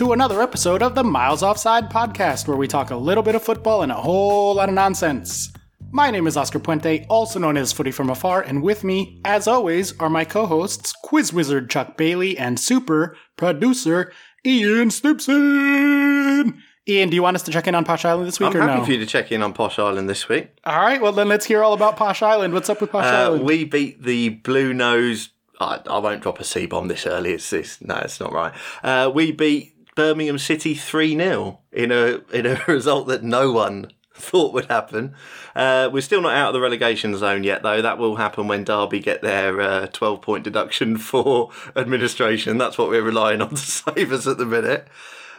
To another episode of the Miles Offside podcast, where we talk a little bit of football and a whole lot of nonsense. My name is Oscar Puente, also known as Footy from Afar, and with me, as always, are my co hosts, Quiz Wizard Chuck Bailey and super producer Ian Snoopson. Ian, do you want us to check in on Posh Island this week I'm or happy no? for you to check in on Posh Island this week. All right, well, then let's hear all about Posh Island. What's up with Posh Uh, Island? we beat the Blue Nose. I, I won't drop a C bomb this early. It's this. No, it's not right. Uh, we beat Birmingham City three 0 in a in a result that no one thought would happen. Uh, we're still not out of the relegation zone yet, though. That will happen when Derby get their uh, twelve point deduction for administration. That's what we're relying on to save us at the minute.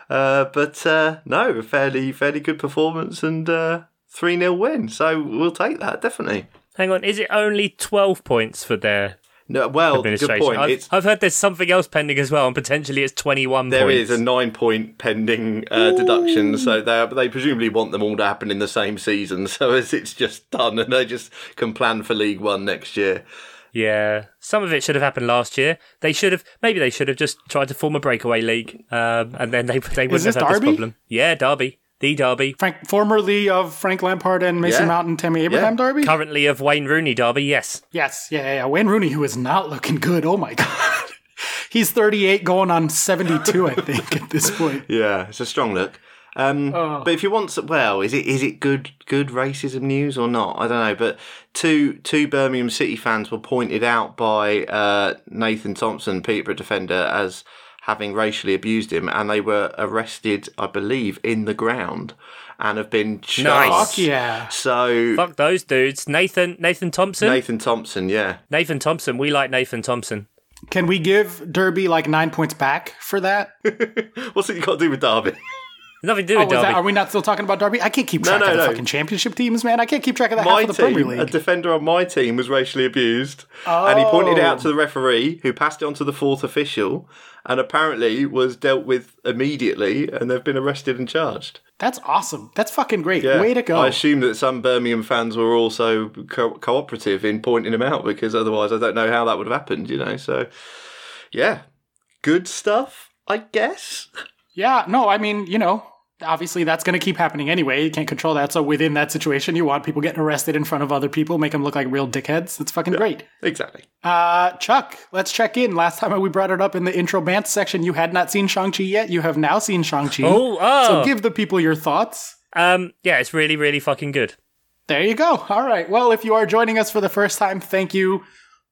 Uh, but uh, no, a fairly fairly good performance and three 0 win. So we'll take that definitely. Hang on, is it only 12 points for their No, well, good point. I've, It's I've heard there's something else pending as well, and potentially it's 21 There points. is a nine point pending uh, deduction, so they they presumably want them all to happen in the same season. So as it's just done, and they just can plan for League One next year. Yeah, some of it should have happened last year. They should have, maybe they should have just tried to form a breakaway league, um, and then they they wouldn't have had Derby? this problem. Yeah, Derby, the Derby, Frank, formerly of Frank Lampard and Mason Yeah. Mount and Tammy Abraham Yeah. Derby? currently of Wayne Rooney Derby. Yes, Yes, yeah, yeah, yeah. Wayne Rooney, who is not looking good. Oh my god, he's 38, going on 72, I think, at this point. Yeah, it's a strong look. Um, But if you want, some, well, is it is it good good racism news or not? I don't know. But two two Birmingham City fans were pointed out by uh, Nathan Thompson, Peterborough defender, as having racially abused him, and they were arrested, I believe, in the ground and have been charged. Nice. Yeah. So fuck those dudes. Nathan Nathan Thompson. Nathan Thompson, yeah. Nathan Thompson. We like Nathan Thompson. Can we give Derby like nine points back for that? What's it you got to do with Derby? Nothing to do Oh, with is that, are we not still talking about Derby? I can't keep track no, of the no. fucking championship teams, man. I can't keep track of that my half of the Premier team, a defender on my team was racially abused, and he pointed it out Oh. to the oh. referee, who passed it on to the fourth official, and apparently was dealt with immediately, and they've been arrested and charged. That's awesome. That's fucking great. Yeah. Way to go. I assume that some Birmingham fans were also co- cooperative in pointing him out, because otherwise I don't know how that would have happened. You know, so yeah, good stuff, I guess. yeah, no, I mean, you know, obviously that's going to keep happening anyway. You can't control that. So within that situation, you want people getting arrested in front of other people, make them look like real dickheads. That's fucking great. Exactly. Uh, Chuck, let's check in. Last time we brought it up in the intro bants section, you had not seen Shang-Chi yet. You have now seen Shang-Chi. Oh, oh. So give the people your thoughts. um, yeah, it's really really fucking good. There you go. All right. Well, if you are joining us for the first time, thank you.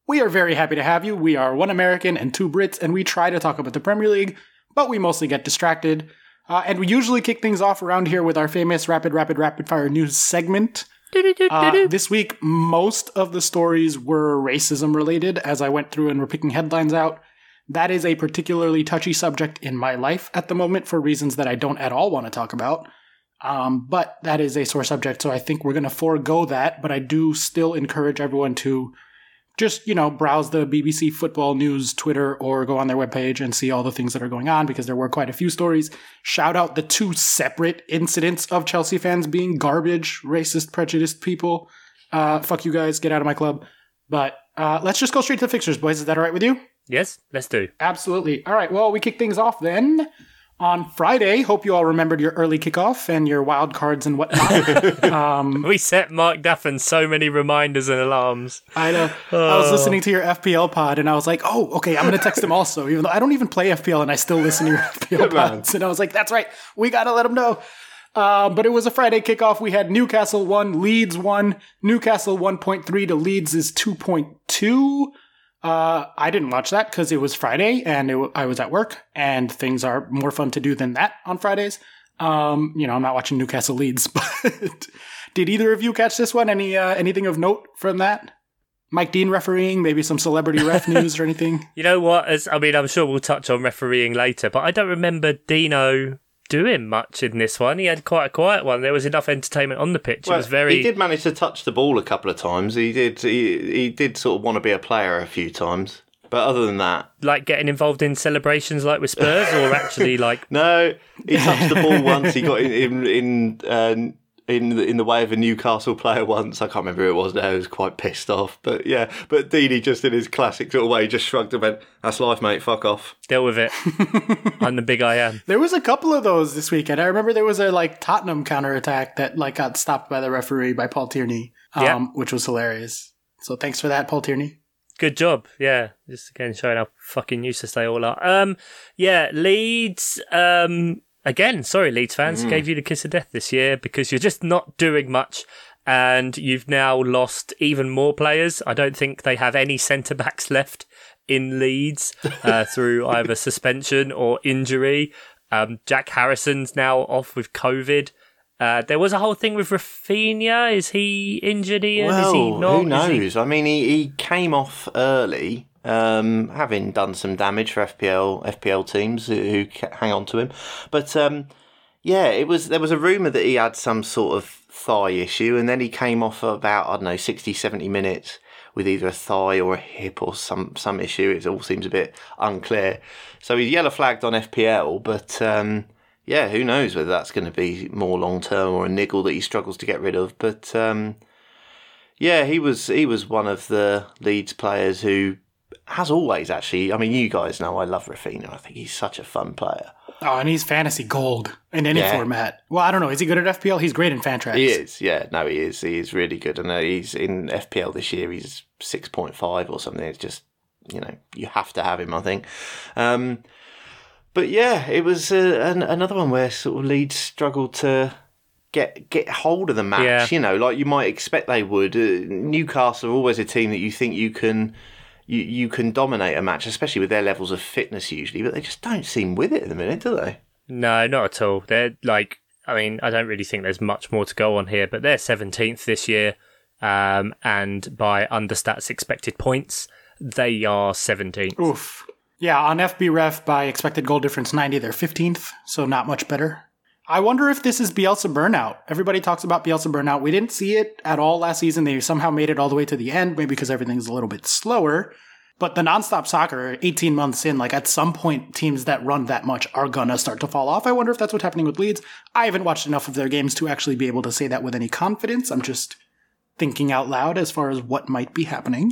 We are very happy to have you. We are one American and two Brits, and we try to talk about the Premier League, but we mostly get distracted. Uh, and we usually kick things off around here with our famous rapid, rapid, rapid fire news segment. Uh, this week, most of the stories were racism related as I went through and were picking headlines out. That is a particularly touchy subject in my life at the moment for reasons that I don't at all want to talk about. Um, but that is a sore subject, so I think we're going to forego that. But I do still encourage everyone to just, you know, browse the BBC Football News Twitter or go on their webpage and see all the things that are going on because there were quite a few stories. Shout out the two separate incidents of Chelsea fans being garbage, racist, prejudiced people. Uh, fuck you guys, get out of my club. But uh, let's just go straight to the fixtures, boys. Is that all right with you? Yes, let's do. Absolutely. All right. Well, we kick things off then on Friday. Hope you all remembered your early kickoff and your wild cards and whatnot. um, We set Mark Daffin so many reminders and alarms. I, uh, I was listening to your FPL pod and I was like, oh, okay, I'm going to text him also, even though I don't even play FPL and I still listen to your FPL pods. And I was like, that's right, we got to let him know. Uh, but it was a Friday kickoff. We had Newcastle 1, Leeds 1. Newcastle 1.3 to Leeds is 2.2. Uh, I didn't watch that because it was Friday and it w- I was at work, and things are more fun to do than that on Fridays. Um, you know, I'm not watching Newcastle Leeds, but did either of you catch this one? Any uh, anything of note from that? Mike Dean refereeing, maybe some celebrity ref news or anything. You know what? As I mean, I'm sure we'll touch on refereeing later, but I don't remember Dino doing much in this one. He had quite a quiet one. There was enough entertainment on the pitch. it was very. He did manage to touch the ball a couple of times. He did. He, he did sort of want to be a player a few times. But other than that, like getting involved in celebrations like with Spurs, or actually like no. He touched the ball once. He got in in, in uh, in the, in the way of a Newcastle player once. I can't remember who it was now. He was quite pissed off, but yeah. But Deeney just in his classic sort of way just shrugged and went, "That's life, mate. Fuck off." Deal with it. I'm the big I am. There was a couple of those this weekend. I remember there was a like Tottenham counterattack that like got stopped by the referee by Paul Tierney, um, Yeah. which was hilarious. So thanks for that, Paul Tierney. Good job. Yeah. Just again showing how fucking useless they all are. Um yeah, Leeds um again, sorry Leeds fans, gave you the kiss of death this year because you're just not doing much and you've now lost even more players. I don't think they have any centre backs left in Leeds uh, through either suspension or injury. Um, Jack Harrison's now off with COVID. Uh, there was a whole thing with Raphinha. Is he injured? Ian? is he Well, not? who Is he- knows? I mean, he, he came off early, um, having done some damage for FPL FPL teams who, hang on to him. But um, yeah, it was there was a rumor that he had some sort of thigh issue, and then he came off for about I don't know 60, 70 minutes with either a thigh or a hip or some some issue. It all seems a bit unclear. So he's yellow flagged on FPL, but. Um, yeah, who knows whether that's going to be more long term or a niggle that he struggles to get rid of. But um, yeah, he was he was one of the Leeds players who has always actually. I mean, you guys know I love Raphinha. I think he's such a fun player. Oh, and he's fantasy gold in any Yeah. format. Well, I don't know. Is he good at FPL? He's great in Fantrax. He is, yeah, no, he is. He is really good, and uh, he's in FPL this year. He's six point five or something. It's just you know you have to have him. I think. Um, but yeah, it was uh, an, another one where sort of Leeds struggled to get get hold of the match. Yeah. You know, like you might expect they would. Uh, Newcastle are always a team that you think you can. You, you can dominate a match, especially with their levels of fitness usually, but they just don't seem with it at the minute, do they? No, not at all. They're like, I mean, I don't really think there's much more to go on here, but they're 17th this year, um, and by Understat's expected points, they are 17th. Oof. Yeah, on FBref by expected goal difference 90, they're 15th, so not much better. I wonder if this is Bielsa burnout. Everybody talks about Bielsa burnout. We didn't see it at all last season. They somehow made it all the way to the end, maybe because everything's a little bit slower. But the nonstop soccer, 18 months in, like at some point, teams that run that much are gonna start to fall off. I wonder if that's what's happening with Leeds. I haven't watched enough of their games to actually be able to say that with any confidence. I'm just thinking out loud as far as what might be happening.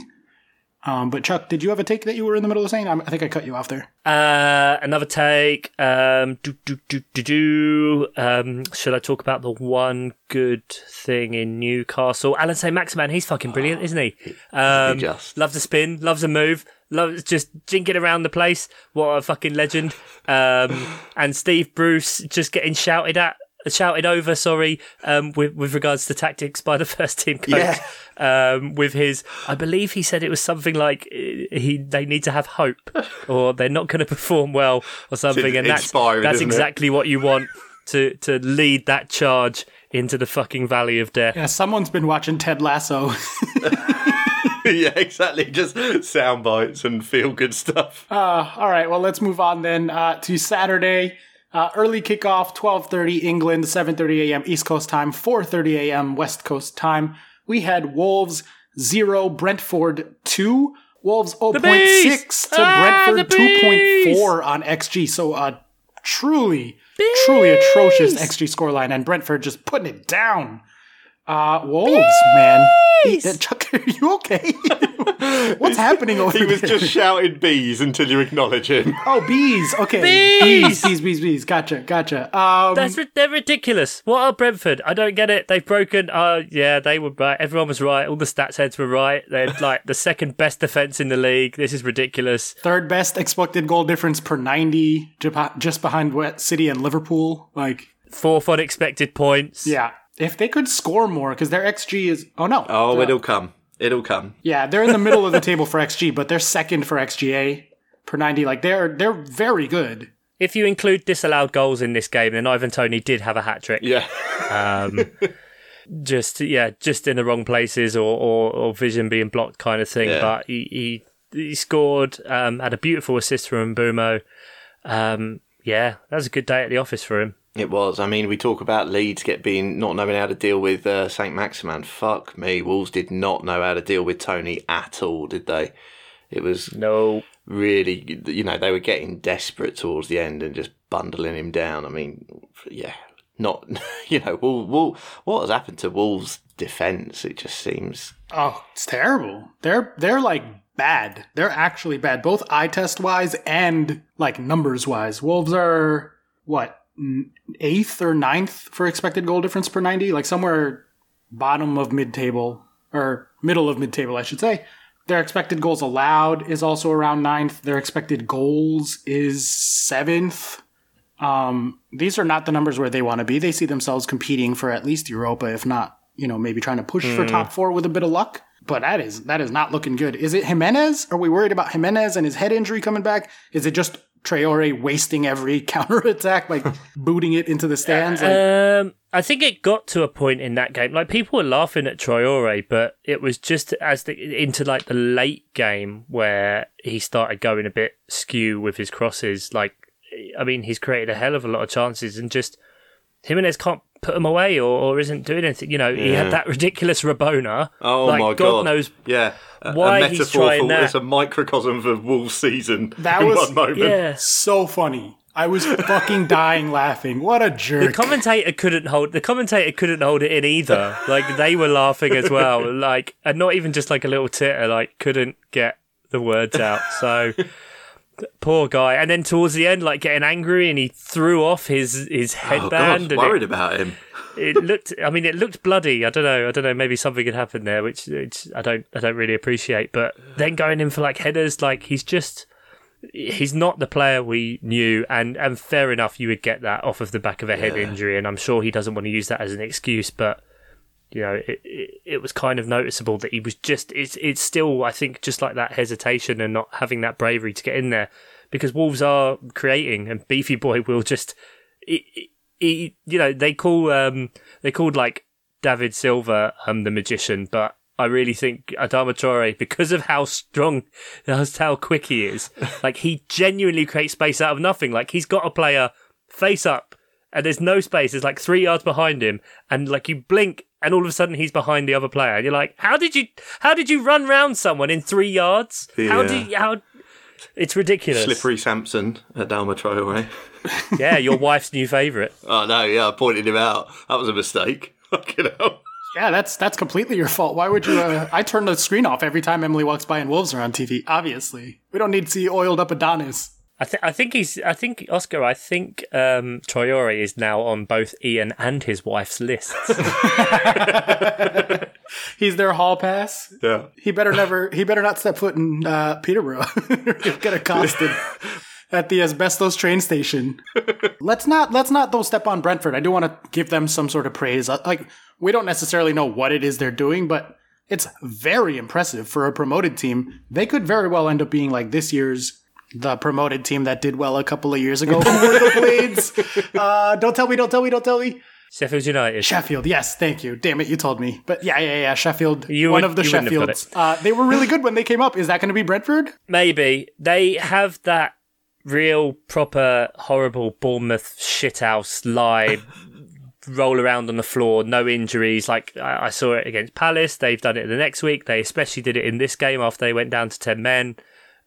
Um, but Chuck, did you have a take that you were in the middle of saying? I'm, I think I cut you off there. Uh, another take. Um, do, do, do, do, do. Um, should I talk about the one good thing in Newcastle? Allan Saint-Maximin, he's fucking brilliant, isn't he? Um, just. loves a spin, loves a move, loves just jinking around the place. What a fucking legend. Um, and Steve Bruce just getting shouted at. Shouted over, sorry, um, with with regards to tactics by the first team coach. Um, with his, I believe he said it was something like uh, he they need to have hope, or they're not going to perform well, or something. And that's that's isn't it? exactly what you want to to lead that charge into the fucking valley of death. Yeah, someone's been watching Ted Lasso. yeah, exactly. Just sound bites and feel good stuff. Uh, all right, well, let's move on then uh, to Saturday. Uh, early kickoff, 12.30 England, 7.30 a.m. East Coast time, 4.30 a.m. West Coast time. We had Wolves 0, Brentford 2. Wolves 0.6 bees! to Ah, Brentford 2.4 on XG. So uh, truly, truly atrocious XG scoreline, and Brentford just putting it down. Uh, Wolves, man. Bees! Uh, Chuck, are you okay? What's happening over He was there? just shouting bees until you acknowledge him. Oh, bees. Okay. Bees! Bees, bees, bees, bees. Gotcha, gotcha. Um, That's ri- they're ridiculous. What are Brentford? I don't get it. They've broken. Uh, yeah, they were right. Everyone was right. All the stats heads were right. They're like the second best defense in the league. This is ridiculous. third best expected goal difference per 90, ju- just behind Wet City and Liverpool. Like, Fourth on expected points. yeah. If they could score more, because their XG is. Oh, no. Oh, The- it'll come. It'll come. Yeah, they're in the middle of the table for XG, but they're second for XGA per 90. Like, they're they're very good. If you include disallowed goals in this game, then Ivan Toney did have a hat trick. Yeah. Um, just yeah, just in the wrong places or, or, or vision being blocked kind of thing. Yeah. But he he, he scored, um, had a beautiful assist from Mbeumo. Um, yeah, that was a good day at the office for him. It was. I mean, we talk about Leeds get being not knowing how to deal with uh, Saint-Maximin. Fuck me, Wolves did not know how to deal with Toney at all, did they? It was No, really, you know, they were getting desperate towards the end and just bundling him down. I mean, yeah, not, you know, Wool, Wool, what has happened to Wolves' defence? It just seems. Oh, it's terrible. They're they're like bad. They're actually bad, both eye test wise and like numbers wise. Wolves are what n- eighth or ninth for expected goal difference per ninety, like somewhere bottom of mid table or middle of mid table, I should say. Their expected goals allowed is also around ninth. Their expected goals is seventh. Um, these are not the numbers where they want to be. They see themselves competing for at least Europa, if not, you know, maybe trying to push for top four with a bit of luck. But that is that is not looking good. Is it Jimenez? Are we worried about Jimenez and his head injury coming back? Is it just Traore wasting every counter attack, like booting it into the stands? Like, Um, I think it got to a point in that game, like people were laughing at Traore, but it was just as the into like the late game where he started going a bit skew with his crosses. Like, I mean, he's created a hell of a lot of chances, and just Jimenez can't put them away or, or isn't doing anything. You know, he had that ridiculous Rabona. Oh like, my God god! knows yeah, a, why a he's metaphor trying for that. it's a microcosm for Wolves' season. That in was- one moment. Yeah. so funny. I was fucking dying laughing. What a jerk! The jerk. commentator couldn't hold the commentator couldn't hold it in either. Like they were laughing as well. Like and not even just like a little titter, like couldn't get the words out. So poor guy. And then towards the end, like getting angry and he threw off his his Oh headband god, and worried it, about him. it looked I mean it looked bloody. I don't know. I don't know, maybe something had happened there which, which I don't I don't really appreciate. But then going in for like headers, like he's just he's not the player we knew, and and fair enough, you would get that off of the back of a head injury, and I'm sure he doesn't want to use that as an excuse, but you know, it, it, it was kind of noticeable that he was just it's it's still I think just like that hesitation and not having that bravery to get in there because Wolves are creating and Beefy Boy will just he, he- you know they call um they called like David Silva um the magician but I really think Adama Traore, because of how strong, how quick he is, like he genuinely creates space out of nothing. Like he's got a player face up, and there's no space. There's like three yards behind him, and like you blink, and all of a sudden he's behind the other player, and you're like, how did you, how did you run round someone in three yards? How Yeah. did you, how? It's ridiculous. Slippery Samson at Dalma Traore. Yeah, your wife's new favourite. Oh no, yeah, I pointed him out. That was a mistake. Fucking hell. yeah, that's that's completely your fault. Why would you? Uh, I turn the screen off every time Emily walks by and wolves are on TV. Obviously, we don't need to see oiled up Adonis. I think I think he's I think Oscar I think um Traore is now on both Ian and his wife's lists. He's their hall pass. Yeah. He better never. He better not step foot in uh, Peterborough. He'll get accosted at the asbestos train station. let's not. Let's not though step on Brentford. I do want to give them some sort of praise. Uh, Like we don't necessarily know what it is they're doing, but it's very impressive for a promoted team. They could very well end up being like this year's. The promoted team that did well a couple of years ago. Who were the Blades? Uh, don't tell me, don't tell me, don't tell me. Sheffield United. Sheffield, yes, thank you. Damn it, you told me. But yeah, yeah, yeah, Sheffield, You one would- of the you wouldn't have got Sheffields. Uh, they were really good when they came up. Is that going to be Brentford? Maybe they have that real proper horrible Bournemouth shithouse lie roll around on the floor, no injuries. Like I, I saw it against Palace. They've done it the next week. They especially did it in this game after they went down to ten men.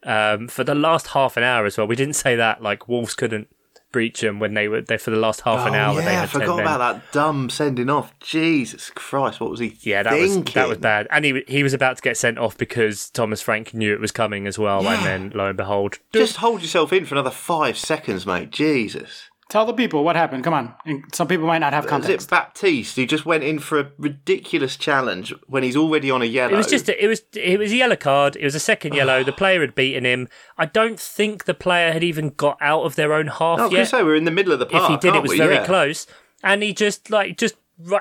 Um, for the last half an hour as well. We didn't say that like Wolves couldn't breach them when they were there for the last half an hour. Oh, yeah, they I had 10 forgot about that dumb sending off. Jesus Christ, what was he Yeah, that thinking? was that was bad, and he he was about to get sent off because Thomas Frank knew it was coming as well, and then lo and behold, Just hold yourself in for another five seconds, mate. Jesus. Tell the people what happened. Come on. And some people might not have Was context. it Baptiste who just went in for a ridiculous challenge when he's already on a yellow? it was just a, it was it was a yellow card. It was a second yellow. the player had beaten him. I don't think the player had even got out of their own half I was going yet. to say we're in the middle of the park. if he did, it aren't was we? very Yeah. close, and he just like just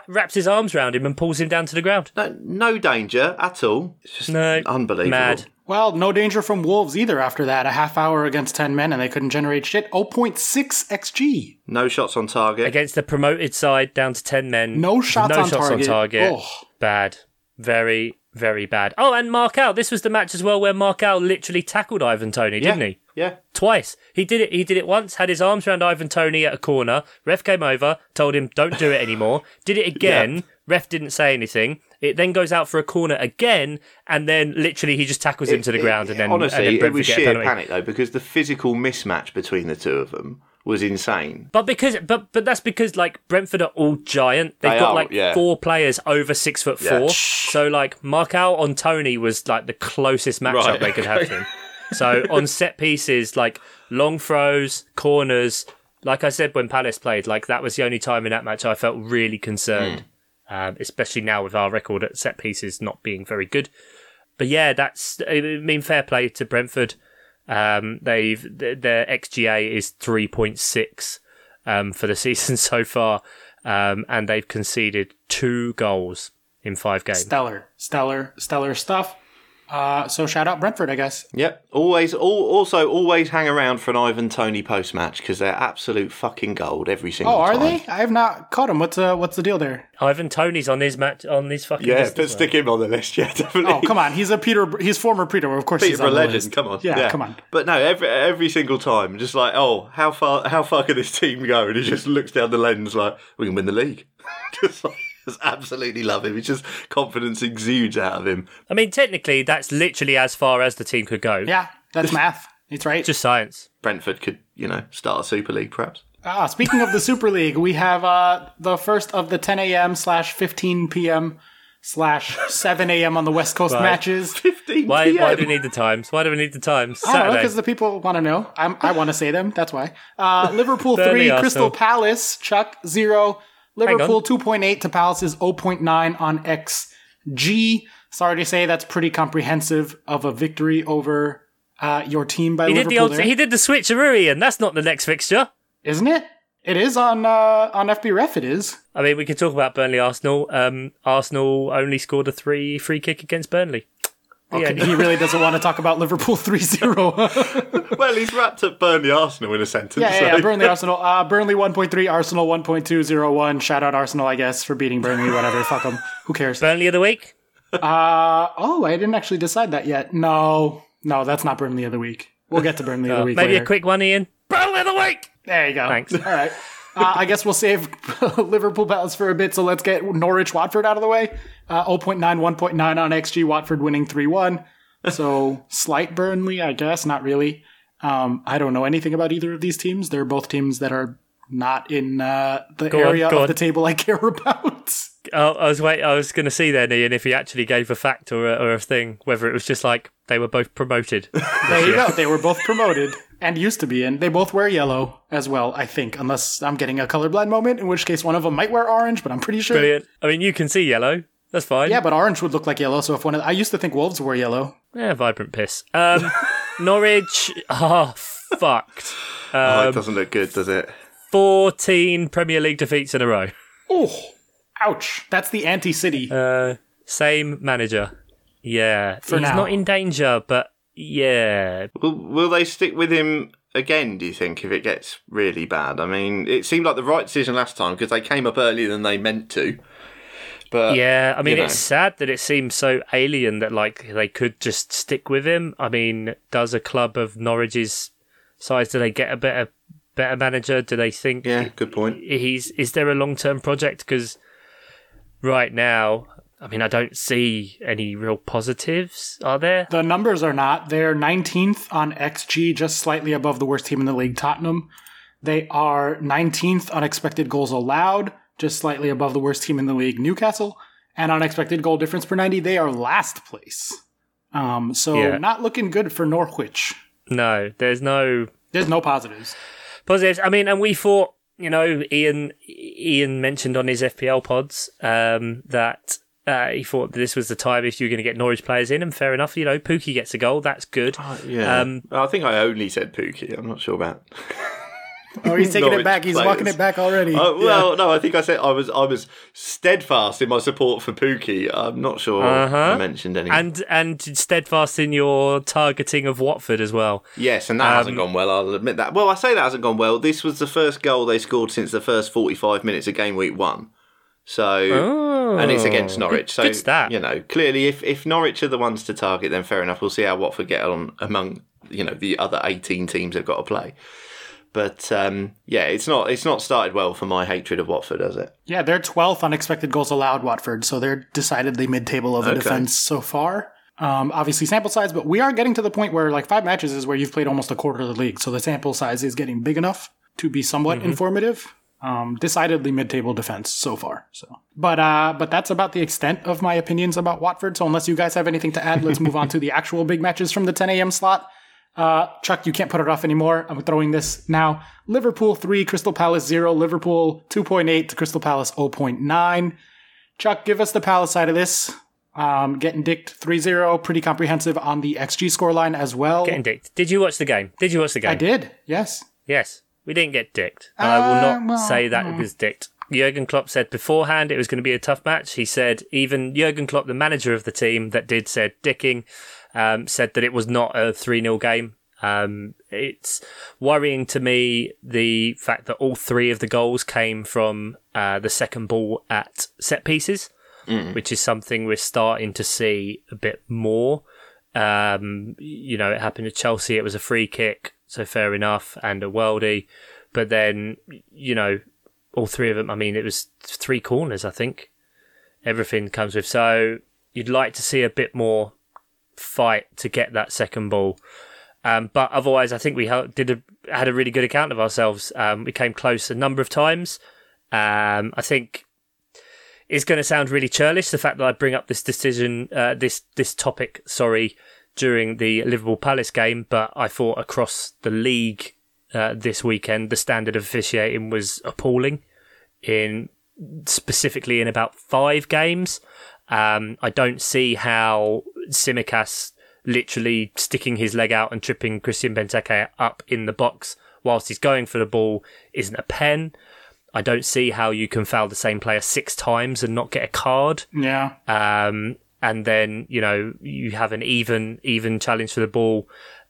wraps his arms around him and pulls him down to the ground. No, no danger at all. It's just No, unbelievable. mad. Well, no danger from Wolves either after that. A half hour against 10 men and they couldn't generate shit. 0.6 XG. No shots on target. against the promoted side down to 10 men. No shots no on shots target. on target. Oh. Bad. Very, very bad. Oh, and Marcal. This was the match as well where Marcal literally tackled Ivan Toney, didn't he? Yeah. Twice. He did it. He did it once. Had his arms around Ivan Toney at a corner. Ref came over, told him don't do it anymore. did it again. Ref didn't say anything. It then goes out for a corner again, and then literally he just tackles him to the ground, and then honestly, and then it was sheer panic though because the physical mismatch between the two of them was insane. But because, but but that's because like Brentford are all giant. They've They got are, like yeah. four players over six foot Yeah. four. So like Marcal on Toney was like the closest matchup Right, they could have him. So on set pieces, like long throws, corners, like I said when Palace played, like that was the only time in that match I felt really concerned. Hmm. Um, especially now with our record at set pieces not being very good. But yeah, that's I mean fair play to Brentford. Um, they've their xGA is three point six um, for the season so far, um, and they've conceded two goals in five games. Stellar, stellar, stellar stuff. Uh, so shout out Brentford, I guess. Yep. Always, al- also always hang around for an Ivan Toney post match because they're absolute fucking gold every single time. Oh, are time. they? I have not caught him. What's uh, what's the deal there? Ivan Toney's on his match on his fucking Yeah, list but well. stick him on the list. Yeah, definitely. Oh, come on. He's a Peter. He's former Peter. Of course, he's Peterborough on the legend. list. Come on. Yeah, come on. But no, every every single time, just like, oh, how far how far can this team go? And he just looks down the lens like, we can win the league. just like, just absolutely love him. He just confidence exudes out of him. I mean, technically, that's literally as far as the team could go. Yeah, that's math. It's right. Just science. Brentford could, you know, start a Super League perhaps. Ah, speaking of the Super League, we have uh, the first of the 10 a.m. slash 15 p.m. slash 7 a.m. on the West Coast Right. matches. 15 Why, PM. why do we need the times? Why do we need the times? I don't know Saturday. because the people want to know. I'm, I want to say them. That's why. Uh, Liverpool Burnley, three, Arsenal. Crystal Palace. Chuck zero. Liverpool two point eight to Palace's 0.9 on XG. Sorry to say that's pretty comprehensive of a victory over uh, your team by he did the old, there. he did the switcheroo, and that's not the next fixture. Isn't it? It is on uh, on FBref. It is. I mean, we can talk about Burnley Arsenal. Um, Arsenal only scored a three free kick against Burnley. Okay, Yeah. he really doesn't want to talk about Liverpool 3-0. Well, he's wrapped up Burnley Arsenal in a sentence. yeah, yeah, so- yeah, Burnley Arsenal. Uh, Burnley 1.3, Arsenal 1.201. Shout out Arsenal, I guess, for beating Burnley. Whatever, fuck them. Who cares? Burnley of the week. Uh, oh, I didn't actually decide that yet. No, no, that's not Burnley of the week. We'll get to Burnley of the week Maybe later. a quick one, Ian. Burnley of the week. There you go. Thanks. All right. Uh, I guess we'll save Liverpool Palace for a bit, so let's get Norwich Watford out of the way. Uh, 0.9, 1.9 on XG. Watford winning 3 1. So slight Burnley, I guess. Not really. Um, I don't know anything about either of these teams. They're both teams that are not in uh, the on, area go of on. the table I care about. Oh, I was wait. I was going to see then, Ian, if he actually gave a fact or a, or a thing, whether it was just like they were both promoted. There you go. They were both promoted and used to be in. They both wear yellow as well, I think, unless I'm getting a colorblind moment, in which case one of them might wear orange, but I'm pretty sure. Brilliant. I mean, you can see yellow. That's fine. Yeah, but orange would look like yellow. So if one of I used to think wolves were yellow. Yeah, vibrant piss. Um, Norwich are fucked. Oh, Um, it doesn't look good, does it? 14 Premier League defeats in a row. Oh, ouch! That's the anti-city. Uh, same manager. Yeah. For He's now. not in danger, but yeah. Will, will they stick with him again, do you think, if it gets really bad? I mean, it seemed like the right decision last time because they came up earlier than they meant to. But Yeah, I mean, you it's sad that it seems so alien that like they could just stick with him. I mean, does a club of Norwich's size do they get a better better manager? Do they think Yeah, good point. he's is there a long term project? Because right now, I mean, I don't see any real positives. Are there? The numbers are not. They're 19th on XG, just slightly above the worst team in the league, Tottenham. They are 19th on expected goals allowed, just slightly above the worst team in the league, Newcastle. And on expected goal difference per 90, they are last place. Um, so Yeah. not looking good for Norwich. No, there's no There's no positives. positives. I mean, and we thought, you know, Ian Ian mentioned on his FPL pods um, that uh, he thought this was the time if you were going to get Norwich players in, and fair enough. You know, Pookie gets a goal, that's good. Yeah. Um, I think I only said Pookie. I'm not sure about. Oh, he's taking it back. He's players. walking it back already. Oh, well, no, I think I said I was I was steadfast in my support for Pookie. I'm not sure Uh-huh. I mentioned anything. and and steadfast in your targeting of Watford as well. yes, and that hasn't Um, gone well. I'll admit that. Well, I say that hasn't gone well. This was the first goal they scored since the first 45 minutes of game week one. So, and it's against Norwich. So, Oh, good stat. you know, clearly, if if Norwich are the ones to target, then fair enough. We'll see how Watford get on among you know the other 18 teams they've got to play. But um, yeah, it's not it's not started well for my hatred of Watford, has it? Yeah, they're 12th unexpected goals allowed, Watford, so they're decidedly mid table of the Okay. defense so far. Um, obviously, sample size, but we are getting to the point where like five matches is where you've played almost a quarter of the league, so the sample size is getting big enough to be somewhat informative. Um, decidedly mid-table defense so far. So, but uh, but that's about the extent of my opinions about Watford. So, unless you guys have anything to add, let's move on to the actual big matches from the 10 a.m. slot. Uh, Chuck, you can't put it off anymore. I'm throwing this now. Liverpool 3, Crystal Palace 0. Liverpool 2.8 to Crystal Palace 0.9. Chuck, give us the Palace side of this. Um, getting dicked 3 0. Pretty comprehensive on the XG scoreline as well. Getting dicked. Did you watch the game? Did you watch the game? I did, yes. Yes. We didn't get dicked. I will Uh, not well, say that it was dicked. Jurgen Klopp said beforehand it was going to be a tough match. He said even Jurgen Klopp, the manager of the team that did said dicking, um, said that it was not a 3 0 game. Um, it's worrying to me the fact that all three of the goals came from uh, the second ball at set pieces, which is something we're starting to see a bit more. Um, you know, it happened at Chelsea. It was a free kick, so fair enough, and a worldie. But then, you know, all three of them. I mean, it was three corners. I think everything comes with. So you'd like to see a bit more fight to get that second ball. Um, but otherwise, I think we did a, had a really good account of ourselves. Um, we came close a number of times. Um, I think it's going to sound really churlish the fact that I bring up this decision, uh, this this topic, sorry, during the Liverpool Palace game. But I thought across the league uh, this weekend, the standard of officiating was appalling. In specifically in about five games, um, I don't see how Tsimikas literally sticking his leg out and tripping Christian Benteke up in the box whilst he's going for the ball isn't a pen. I don't see how you can foul the same player six times and not get a card. Yeah. Um, and then you know you have an even even challenge for the ball,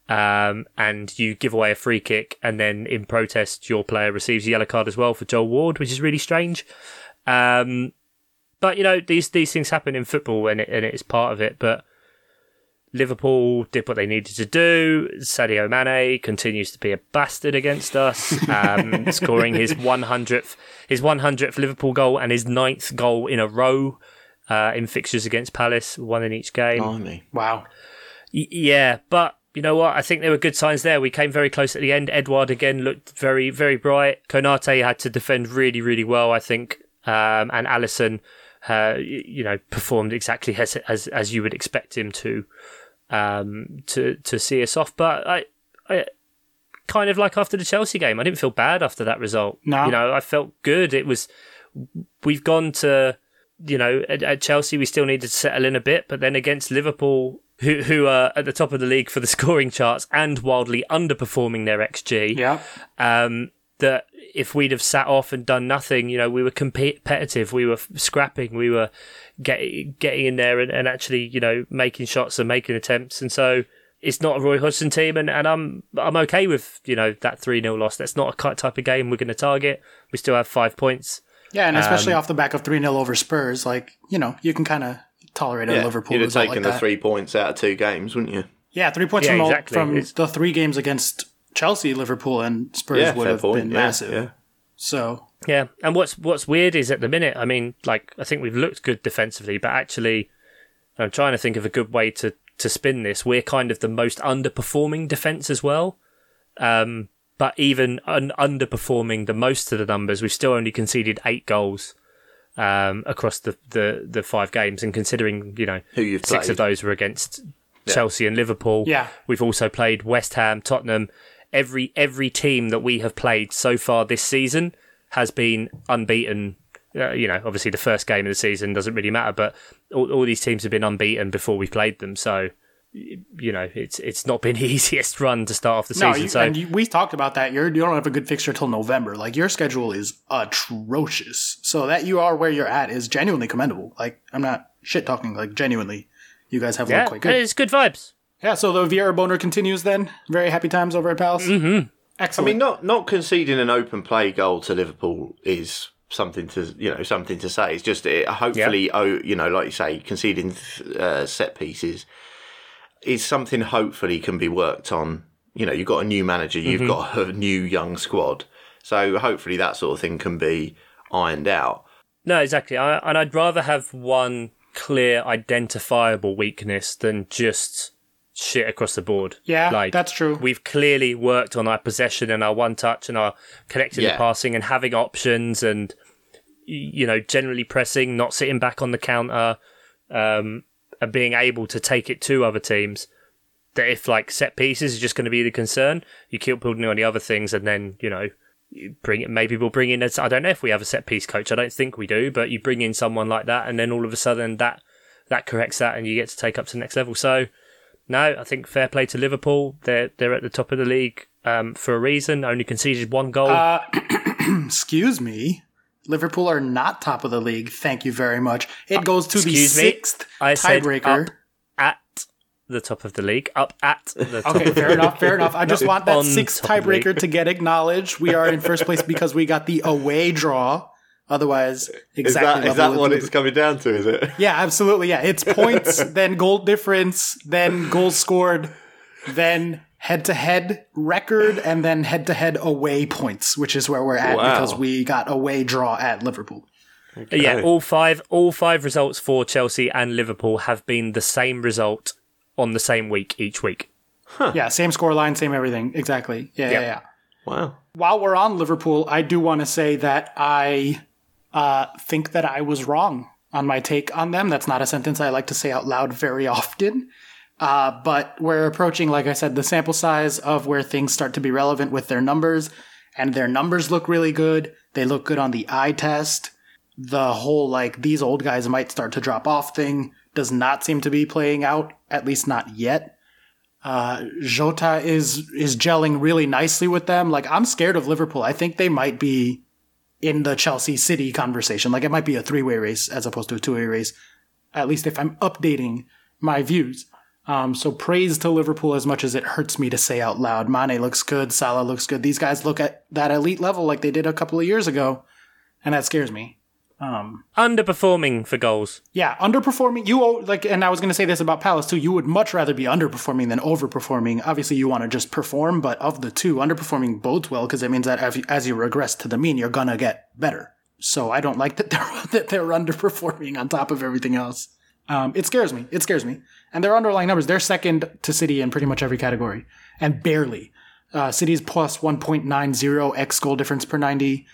um, and you give away a free kick, and then in protest your player receives a yellow card as well for Joel Ward, which is really strange. Um, but you know these these things happen in football, and it, and it's part of it. But Liverpool did what they needed to do. Sadio Mane continues to be a bastard against us, um, scoring his 100th his 100th Liverpool goal and his ninth goal in a row uh, in fixtures against Palace, one in each game. Blimey. Wow. Y- yeah, but you know what? I think there were good signs there. We came very close at the end. Edouard again looked very, very bright. Konate had to defend really, really well, I think. Um, and Alisson, uh, you know, performed exactly as, as as you would expect him to, um, to to see us off. But I, I kind of like after the Chelsea game, I didn't feel bad after that result. No. you know, I felt good. It was we've gone to you know at, at Chelsea we still needed to settle in a bit, but then against Liverpool. Who, who are at the top of the league for the scoring charts and wildly underperforming their XG? Yeah. um, that if we'd have sat off and done nothing, you know, we were competitive, we were scrapping, we were get, getting in there and, and actually, you know, making shots and making attempts. And so it's not a Roy Hodgson team, and, and I'm I'm okay with you know that three 0 loss. That's not a type of game we're going to target. We still have five points. Yeah, and Um, especially off the back of 3 0 over Spurs, like, you know, you can kind of tolerate a Yeah, Liverpool you'd have taken like the that. three points out of two games, wouldn't you? Yeah, three points Yeah, from, all- exactly. from It's- the three games against Chelsea, Liverpool, and Spurs Yeah, would have point. been yeah, massive. Yeah. So, Yeah, and what's what's weird is at the minute, I mean, like I think we've looked good defensively, but actually, I'm trying to think of a good way to to spin this. We're kind of the most underperforming defense as well. Um, but even un- underperforming the most of the numbers, we've still only conceded eight goals um, across the, the the five games, and considering you know Who you've six played. of those were against Chelsea and Liverpool. Yeah. We've also played West Ham, Tottenham. Every every team that we have played so far this season has been unbeaten. Uh, you know, obviously the first game of the season doesn't really matter, but all, all these teams have been unbeaten before we played them. So, y- you know, it's it's not been the easiest run to start off the no, season. you, so and you, we talked about that. You're, you don't have a good fixture till November. Like, your schedule is atrocious. So, that you are where you're at is genuinely commendable. Like, I'm not shit talking, like, genuinely. You guys have yeah, looked quite good. it's good vibes. Yeah, so the Vieira boner continues then. Very happy times over at Palace. Mm-hmm. I mean, not not conceding an open play goal to Liverpool is something to you know something to say. It's just it, hopefully, oh, you know, like you say, conceding uh, set pieces is something hopefully can be worked on. You know, you've got a new manager, you've got a new young squad, so hopefully that sort of thing can be ironed out. No, exactly. I, and I'd rather have one clear, identifiable weakness than just shit across the board. Yeah, like that's true. We've clearly worked on our possession and our one touch and our connected Yeah. passing and having options and you know generally pressing, not sitting back on the counter, um, and being able to take it to other teams. That if like set pieces is just going to be the concern, you keep building on the other things, and then you know you bring it. Maybe we'll bring in. a- I don't know if we have a set piece coach. I don't think we do, but you bring in someone like that, and then all of a sudden that that corrects that, and you get to take up to the next level. So no, I think fair play to Liverpool. They're they're at the top of the league um, for a reason. Only conceded one goal. Uh, excuse me. Liverpool are not top of the league. Thank you very much. It uh, goes to the excuse me? sixth I said tiebreaker. up at the top of the league. Up at the top. Okay, fair enough, fair enough. I just want that sixth top of the league. tiebreaker to get acknowledged. We are in first place because we got the away draw. Otherwise, Is exactly. that is that what it's coming down to? Is it? Yeah, absolutely. Yeah, it's points, then goal difference, then goals scored, then head to head record, and then head to head away points, which is where we're at Wow. because we got away draw at Liverpool. Yeah, all five all five results for Chelsea and Liverpool have been the same result on the same week each week. Yeah, same score line, same everything. Exactly. Yeah, yeah, yeah. Wow. While we're on Liverpool, I do want to say that I uh, think that I was wrong on my take on them. That's not a sentence I like to say out loud very often. Uh, but we're approaching, like I said, the sample size of where things start to be relevant with their numbers, and their numbers look really good. They look good on the eye test. The whole, like, these old guys might start to drop off thing does not seem to be playing out, at least not yet. Uh, Jota is is gelling really nicely with them. Like I'm scared of Liverpool. I think they might be in the Chelsea City conversation. Like it might be a three way race as opposed to a two way race. At least if I'm updating my views. Um, so praise to Liverpool as much as it hurts me to say out loud. Mane looks good. Salah looks good. These guys look at that elite level like they did a couple of years ago, and that scares me. Um, Underperforming for goals. yeah, underperforming. You like, and I was going to say this about Palace too. You would much rather be underperforming than overperforming. Obviously, you want to just perform, but of the two, underperforming bodes well because it means that as you, as you regress to the mean, you're gonna get better. So I don't like that they're that they're underperforming on top of everything else. Um, it scares me. It scares me. And their underlying numbers, they're second to City in pretty much every category, and barely. Uh, City's plus 1.90 x goal difference per 90.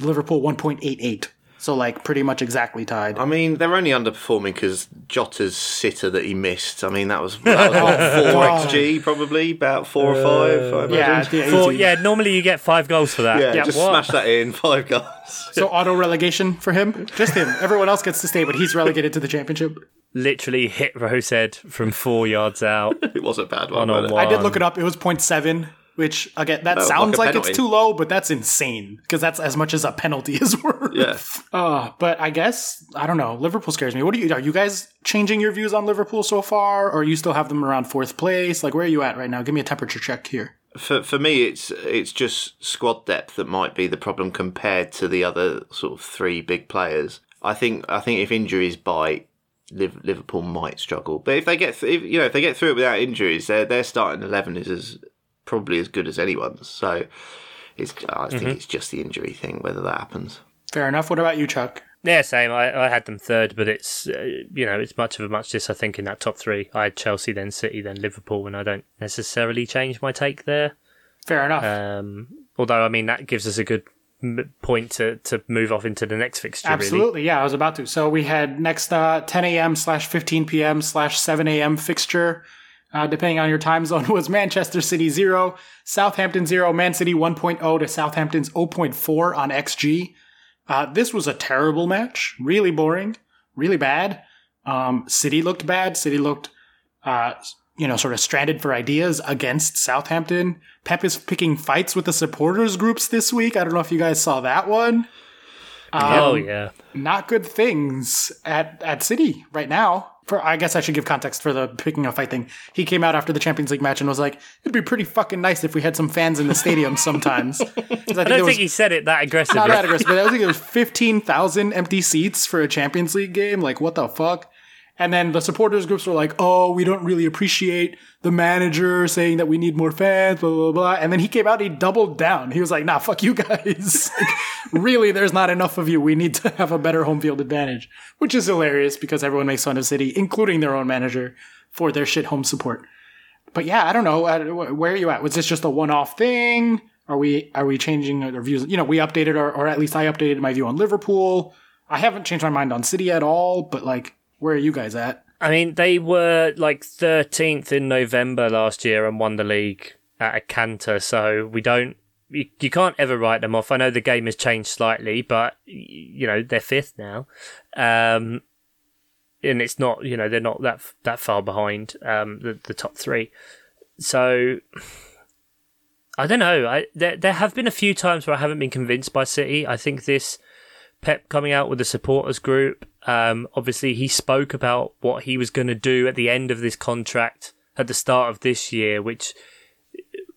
Liverpool 1.88. So like pretty much exactly tied. I mean, they're only underperforming because Jota's sitter that he missed. I mean, that was, that was what, four X G probably, about four or uh, five. I yeah, imagine. yeah, For, easy. yeah, normally you get five goals for that. yeah, Yeah, just what? smash that in. Five goals. So auto relegation for him, just him. Everyone else gets to stay, but he's relegated to the championship. Literally hit Rosehead from four yards out. it was a bad one. One on wasn't one. I did look it up. It was 0.7, which again that sounds like like, it's too low, but that's insane because that's as much as a penalty is worth. Yeah. Uh, but I guess I don't know. Liverpool scares me. What do you? Are you guys changing your views on Liverpool so far, or you still have them around fourth place? Like where are you at right now? Give me a temperature check here. For for me, it's it's just squad depth that might be the problem compared to the other sort of three big players. I think I think if injuries bite, Liverpool might struggle. But if they get th- if, you know if they get through it without injuries, their their starting eleven is as probably as good as anyone's. So it's I think it's just the injury thing whether that happens. Fair enough. What about you, Chuck? Yeah, same. I, I had them third, but it's uh, you know it's much of a muchness. I think in that top three, I had Chelsea, then City, then Liverpool, and I don't necessarily change my take there. Fair enough. Um, although I mean that gives us a good m- point to, to move off into the next fixture. Really. Absolutely, yeah, I was about to. So we had next uh, 10 a.m. slash 15 p.m. slash 7 a.m. fixture, uh, depending on your time zone, was Manchester City 0, Southampton 0, Man City 1.0 to Southampton's 0.4 on XG. Uh, this was a terrible match, really boring, really bad. Um, City looked bad. City looked, uh, you know, sort of stranded for ideas against Southampton. Pep is picking fights with the supporters groups this week. I don't know if you guys saw that one oh yeah, not good things at at City right now. For I guess I should give context for the picking a fight thing. He came out after the Champions League match and was like, "It'd be pretty fucking nice if we had some fans in the stadium sometimes." I think I don't think he said it that aggressively. not that aggressive, but I think there was fifteen thousand empty seats for a Champions League game. Like, what the fuck? And then the supporters groups were like, "Oh, we don't really appreciate the manager saying that we need more fans." Blah blah blah. And then he came out, he doubled down. He was like, "Nah, fuck you guys. Like, really, there's not enough of you. We need to have a better home field advantage," which is hilarious because everyone makes fun of City, including their own manager, for their shit home support. but yeah, I don't know. Where are you at? Was this just a one-off thing? Are we are we changing our views? You know, we updated our, or at least I updated my view on Liverpool. I haven't changed my mind on City at all. But like, where are you guys at? I mean, they were like 13th in November last year and won the league at a canter, so we don't. You, you can't ever write them off. I know the game has changed slightly, but you know they're fifth now, um, and it's not you know they're not that that far behind um, the the top three. So I don't know. I there there have been a few times where I haven't been convinced by City. I think this Pep coming out with the supporters group. Um, obviously, he spoke about what he was going to do at the end of this contract at the start of this year, which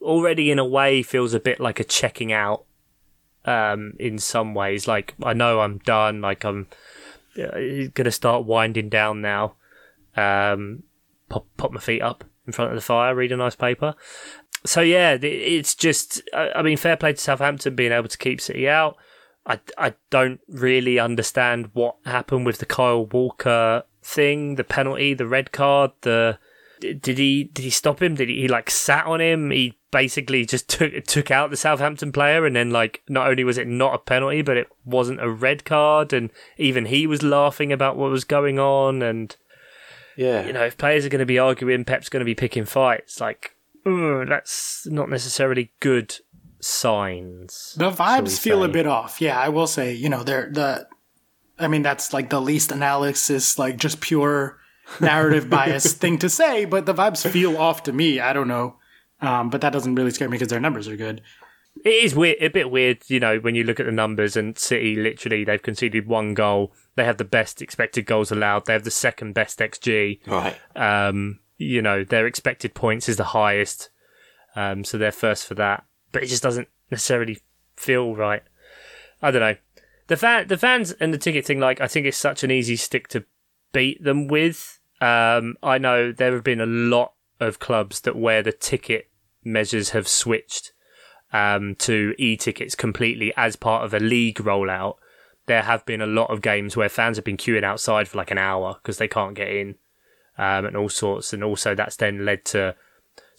already in a way feels a bit like a checking out. Um, in some ways, like I know I'm done. Like I'm uh, going to start winding down now. Um, pop pop my feet up in front of the fire, read a nice paper. So yeah, it's just. I I mean, fair play to Southampton being able to keep City out. I, I don't really understand what happened with the Kyle Walker thing, the penalty, the red card, the did he did he stop him? Did he, he like sat on him? He basically just took took out the Southampton player, and then like not only was it not a penalty, but it wasn't a red card, and even he was laughing about what was going on. And Yeah. you know, if players are going to be arguing, Pep's going to be picking fights. Like, that's not necessarily good signs. The vibes feel a bit off. Yeah, I will say, you know, they're the I mean, that's like the least analysis, like just pure narrative bias thing to say, but the vibes feel off to me. I don't know. Um, but that doesn't really scare me because their numbers are good. It is weird, a bit weird, you know, when you look at the numbers and City literally they've conceded one goal. They have the best expected goals allowed. They have the second best XG. Right. Um, you know, their expected points is the highest. Um, so they're first for that. But it just doesn't necessarily feel right. I don't know. The fan, the fans and the ticket thing, like I think it's such an easy stick to beat them with. Um, I know there have been a lot of clubs that where the ticket measures have switched um, to e-tickets completely as part of a league rollout. There have been a lot of games where fans have been queuing outside for like an hour because they can't get in, um, and all sorts. And also that's then led to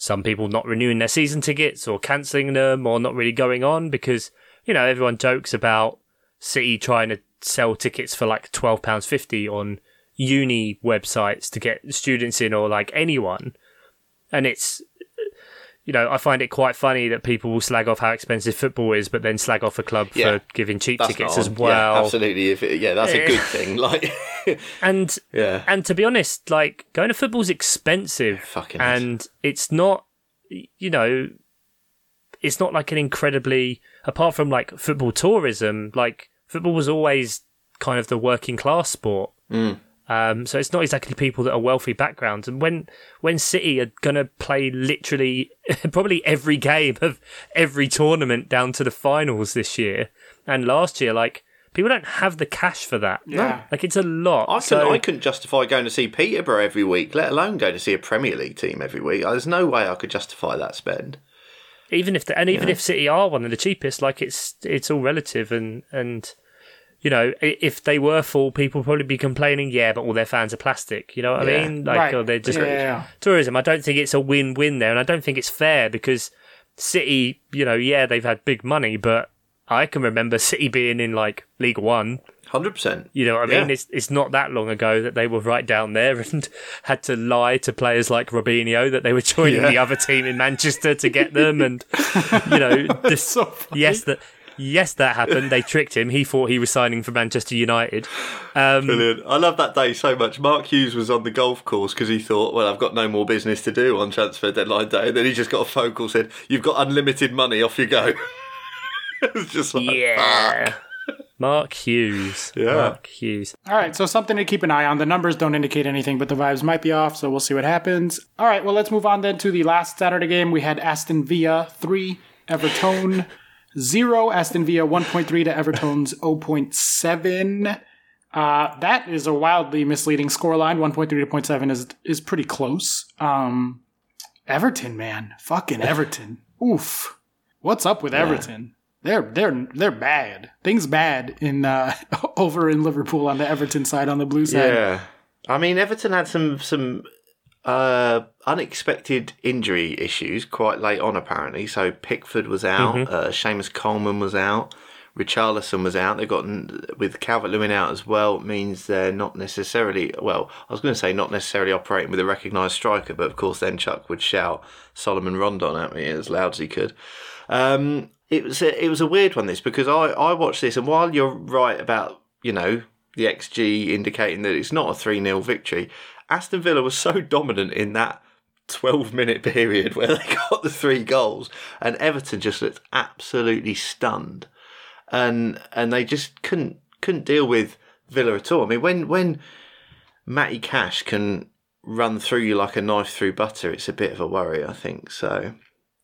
some people not renewing their season tickets or cancelling them or not really going on because you know everyone jokes about City trying to sell tickets for like twelve pounds fifty on uni websites to get students in or like anyone, and it's you know I find it quite funny that people will slag off how expensive football is, but then slag off a club Yeah. for giving cheap tickets as well. Yeah, absolutely. If it, yeah, that's a good thing. Like, And yeah. and to be honest, like going to football's expensive, fucking is. and it's not, you know, it's not like an incredibly apart from like football tourism. Like football was always kind of the working class sport. Mm. Um, so it's not exactly people that are wealthy backgrounds. And when when City are gonna play literally probably every game of every tournament down to the finals this year and last year, like people don't have the cash for that. Yeah. Like it's a lot. I, so, couldn't, I couldn't justify going to see Peterborough every week, let alone go to see a Premier League team every week. There's no way I could justify that spend. even if the, and even if City are one of the cheapest, like it's it's all relative and and you know if they were full, people would probably be complaining. Yeah, but all their fans are plastic. You know what Yeah. I mean? Like Right. or they're just Yeah, yeah, yeah. tourism. I don't think it's a win-win there, and I don't think it's fair because City, you know, yeah, they've had big money, but I can remember City being in like League One. 100%. You know what I mean? Yeah. It's it's not that long ago that they were right down there and had to lie to players like Robinho that they were joining Yeah. the other team in Manchester to get them, and you know, this, so yes, that yes, that happened. They tricked him. He thought he was signing for Manchester United. Um, Brilliant. I love that day so much. Mark Hughes was on the golf course because he thought, well, I've got no more business to do on transfer deadline day. And then he just got a phone call said, You've got unlimited money, off you go. it's just like, yeah, Mark Hughes. Yeah. Mark Hughes. All right, so something to keep an eye on. The numbers don't indicate anything, but the vibes might be off, so we'll see what happens. All right, well, let's move on then to the last Saturday game. We had Aston Villa 3, Everton 0. Aston Villa 1.3 to Everton's 0.7. Uh, that is a wildly misleading scoreline. 1.3 to 0.7 is is pretty close. Um, Everton, man, fucking Everton. Oof, what's up with Everton? They're they're they're bad. Things bad in uh, over in Liverpool on the Everton side, on the blue side. Yeah. I mean, Everton had some some uh, unexpected injury issues quite late on, apparently. So Pickford was out, uh, Seamus Coleman was out, Richarlison was out. They've got with Calvert Lewin out as well. It means they're not necessarily well. I was going to say not necessarily operating with a recognised striker, but of course then Chuck would shout Salomon Rondon at me as loud as he could. Um, it was a, it was a weird one this because I I watched this and while you're right about you know the XG indicating that it's not a three 0 victory, Aston Villa was so dominant in that 12 minute period where they got the three goals and Everton just looked absolutely stunned and and they just couldn't couldn't deal with Villa at all. I mean when when Matty Cash can run through you like a knife through butter, it's a bit of a worry, I think. So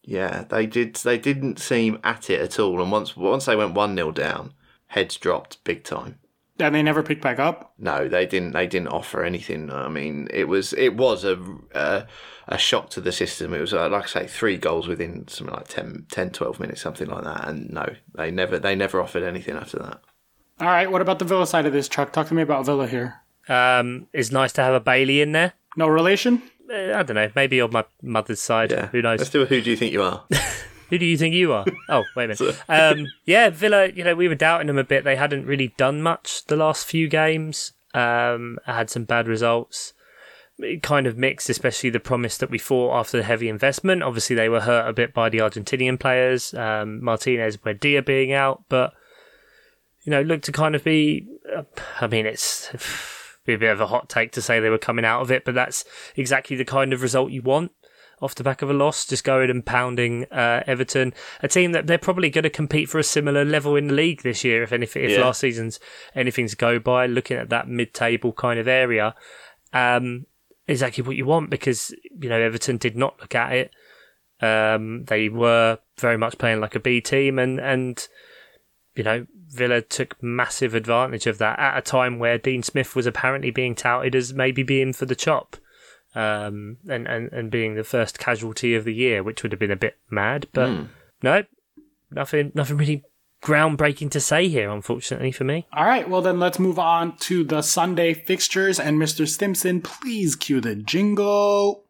yeah, they did they didn't seem at it at all and once once they went 1-0 down, heads dropped big time. And they never picked back up. No, they didn't. They didn't offer anything. I mean, it was it was a a, a shock to the system. It was uh, like I say, three goals within something like 10, 10, 12 minutes, something like that. And no, they never they never offered anything after that. All right, what about the Villa side of this, Chuck? Talk to me about Villa here. Um, it's nice to have a Bailey in there. No relation? Uh, I don't know. Maybe on my mother's side. Yeah, Who knows? Let's do a Who do you think you are? Who do you think you are? Oh, wait a minute. Um, yeah, Villa. You know, we were doubting them a bit. They hadn't really done much the last few games. Um, had some bad results. It kind of mixed, especially the promise that we thought after the heavy investment. Obviously, they were hurt a bit by the Argentinian players, um, Martinez, Buendia being out, but you know, looked to kind of be. I mean, it's be a bit of a hot take to say they were coming out of it, but that's exactly the kind of result you want off the back of a loss, just going and pounding uh, Everton, a team that they're probably going to compete for a similar level in the league this year, if anything, if Yeah. last season's anything to go by. Looking at that mid-table kind of area, um, exactly what you want because you know Everton did not look at it. Um, they were very much playing like a B team, and and you know Villa took massive advantage of that at a time where Dean Smith was apparently being touted as maybe being for the chop um, and, and, and being the first casualty of the year, which would have been a bit mad. But no, nothing, nothing really groundbreaking to say here, unfortunately for me. All right, well then let's move on to the Sunday fixtures. And Mr. Stimson, please cue the jingle.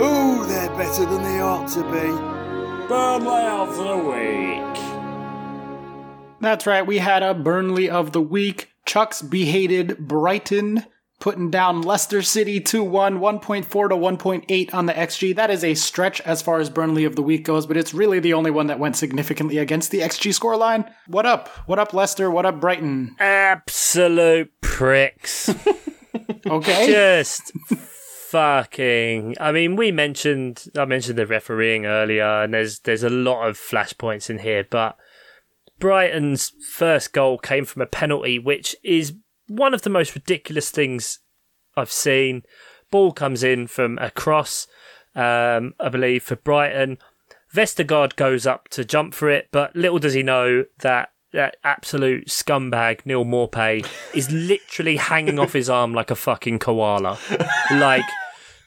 Ooh, they're better than they ought to be. Burnley of the week. That's right, we had a Burnley of the week. Chucks behated Brighton, putting down Leicester City 2 1, 1.4 to 1.8 on the XG. That is a stretch as far as Burnley of the week goes, but it's really the only one that went significantly against the XG scoreline. What up? What up, Leicester? What up, Brighton? Absolute pricks. Okay. Just fucking. I mean, we mentioned I mentioned the refereeing earlier, and there's there's a lot of flashpoints in here, but Brighton's first goal came from a penalty, which is one of the most ridiculous things I've seen. Ball comes in from a cross, um, I believe, for Brighton. Vestergaard goes up to jump for it, but little does he know that that absolute scumbag Neal Maupay is literally hanging off his arm like a fucking koala. Like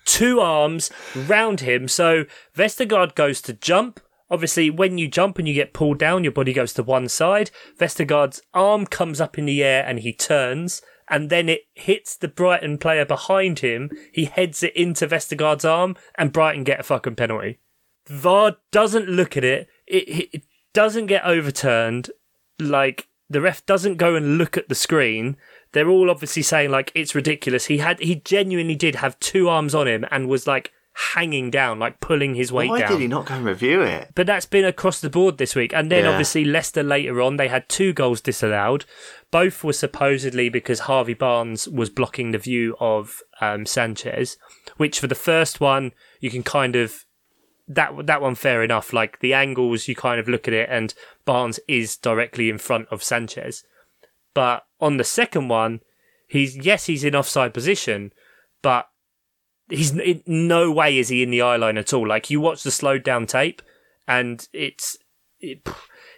two arms round him. So Vestergaard goes to jump. Obviously, when you jump and you get pulled down, your body goes to one side. Vestergaard's arm comes up in the air and he turns, and then it hits the Brighton player behind him. He heads it into Vestergaard's arm, and Brighton get a fucking penalty. VAR doesn't look at it. It, it doesn't get overturned. Like the ref doesn't go and look at the screen. They're all obviously saying like it's ridiculous. He had he genuinely did have two arms on him and was like hanging down, like pulling his weight Why down. did he not go and review it? But that's been across the board this week. And then Yeah. obviously Leicester later on, they had two goals disallowed. Both were supposedly because Harvey Barnes was blocking the view of um, Sanchez, which for the first one, you can kind of. That, that one fair enough. Like the angles, you kind of look at it, and Barnes is directly in front of Sanchez. But on the second one, he's yes, he's in offside position, but he's in no way is he in the eye line at all. Like you watch the slowed down tape, and it's it,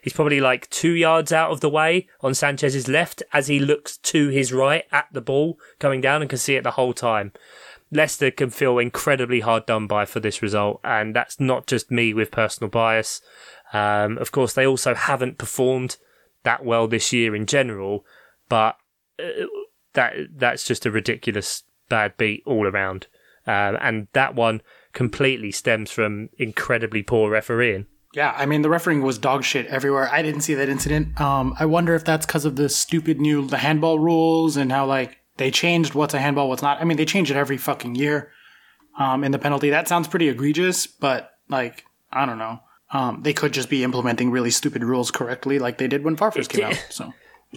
he's probably like two yards out of the way on Sanchez's left as he looks to his right at the ball coming down and can see it the whole time. Leicester can feel incredibly hard done by for this result, and that's not just me with personal bias. Um, of course, they also haven't performed that well this year in general, but uh, that that's just a ridiculous bad beat all around. Um, and that one completely stems from incredibly poor refereeing. Yeah, I mean the refereeing was dog shit everywhere. I didn't see that incident. Um, I wonder if that's because of the stupid new the handball rules and how like they changed what's a handball, what's not. I mean they change it every fucking year. Um, in the penalty, that sounds pretty egregious, but like I don't know. Um, they could just be implementing really stupid rules correctly, like they did when VAR first came out. So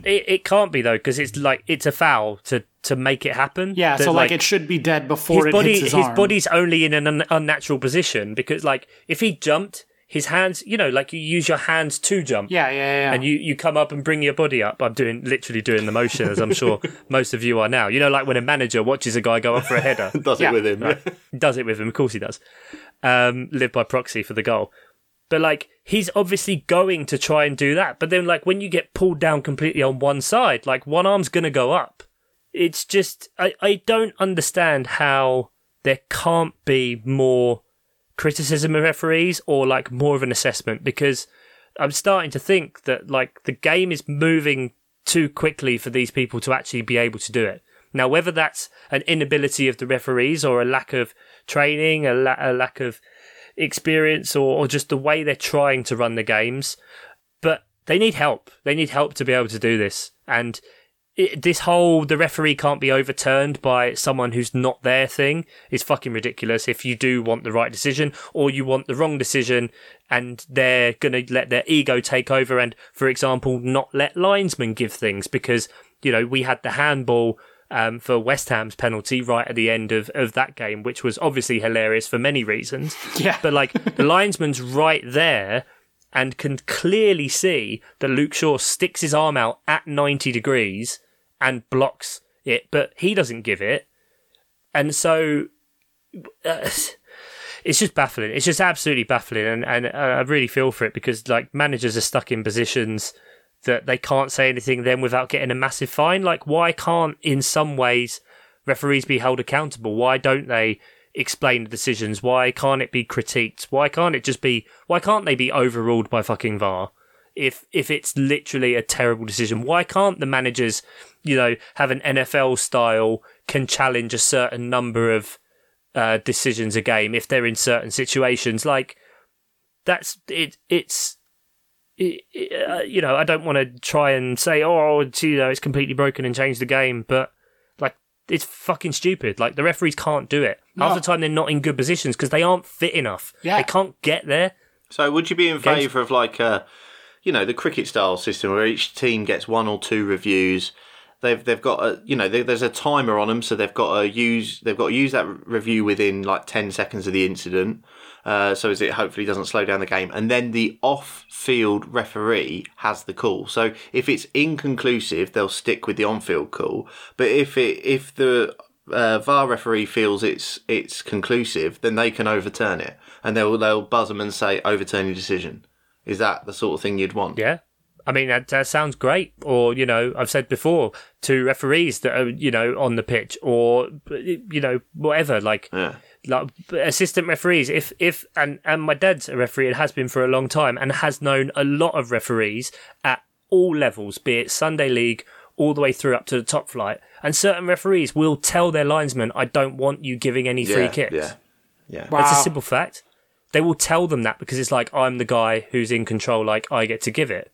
It, it can't be though because it's like it's a foul to to make it happen. yeah, That, so like, it should be dead before his it body hits his, his arm. body's only in an un- unnatural position because like if he jumped his hands you know like you use your hands to jump Yeah, yeah, yeah. and you, you come up and bring your body up. I'm doing literally doing the motion as I'm sure most of you are now. You know, like when a manager watches a guy go up for a header, Does Yeah. it with him? He does it with him. Of course he does. Um, live by proxy for the goal. But like he's obviously going to try and do that. But then like when you get pulled down completely on one side, like one arm's gonna go up. It's just I, I don't understand how there can't be more criticism of referees or like more of an assessment because I'm starting to think that like the game is moving too quickly for these people to actually be able to do it. Now, whether that's an inability of the referees or a lack of training, a, la- a lack of experience, or, or just the way they're trying to run the games, but they need help. They need help to be able to do this. And it, this whole the referee can't be overturned by someone who's not their thing is fucking ridiculous. If you do want the right decision or you want the wrong decision, and they're gonna let their ego take over, and for example, not let linesmen give things because you know we had the handball. Um, for West Ham's penalty right at the end of, of that game, which was obviously hilarious for many reasons. yeah. But like the linesman's right there and can clearly see that Luke Shaw sticks his arm out at 90 degrees and blocks it, but he doesn't give it. And so uh, it's just baffling. It's just absolutely baffling. And, and uh, I really feel for it because like managers are stuck in positions that they can't say anything then without getting a massive fine. Like, why can't, in some ways, referees be held accountable? Why don't they explain the decisions? Why can't it be critiqued? Why can't it just be? Why can't they be overruled by fucking VAR? If if it's literally a terrible decision, why can't the managers, you know, have an NFL style can challenge a certain number of uh, decisions a game if they're in certain situations? Like that's it. It's it, it, Uh, you know, I don't want to try and say, oh, oh, it's, you know, it's completely broken and change the game, but like, it's fucking stupid. Like, the referees can't do it. Half the time, they're not in good positions because they aren't fit enough. Yeah. They can't get there. So, would you be in Games- favour of like a, you know, the cricket style system where each team gets one or two reviews? They've they've got a you know there- there's a timer on them, so they've got to use they've got to use that review within like ten seconds of the incident, uh, so as it hopefully doesn't slow down the game. And then the off-field referee has the call. So if it's inconclusive, they'll stick with the on-field call. But if it if the uh, VAR referee feels it's it's conclusive, then they can overturn it, and they'll they'll buzz them and say overturn your decision. Is that the sort of thing you'd want? Yeah. I mean, that, that sounds great. Or, you know, I've said before, to referees that are, you know, on the pitch or, you know, whatever. Like, Yeah. Like assistant referees if if and and my dad's a referee and has been for a long time and has known a lot of referees at all levels be it sunday league all the way through up to the top flight and certain referees will tell their linesmen i don't want you giving any free yeah, kicks Yeah. Yeah. Wow. it's a simple fact they will tell them that because it's like i'm the guy who's in control like i get to give it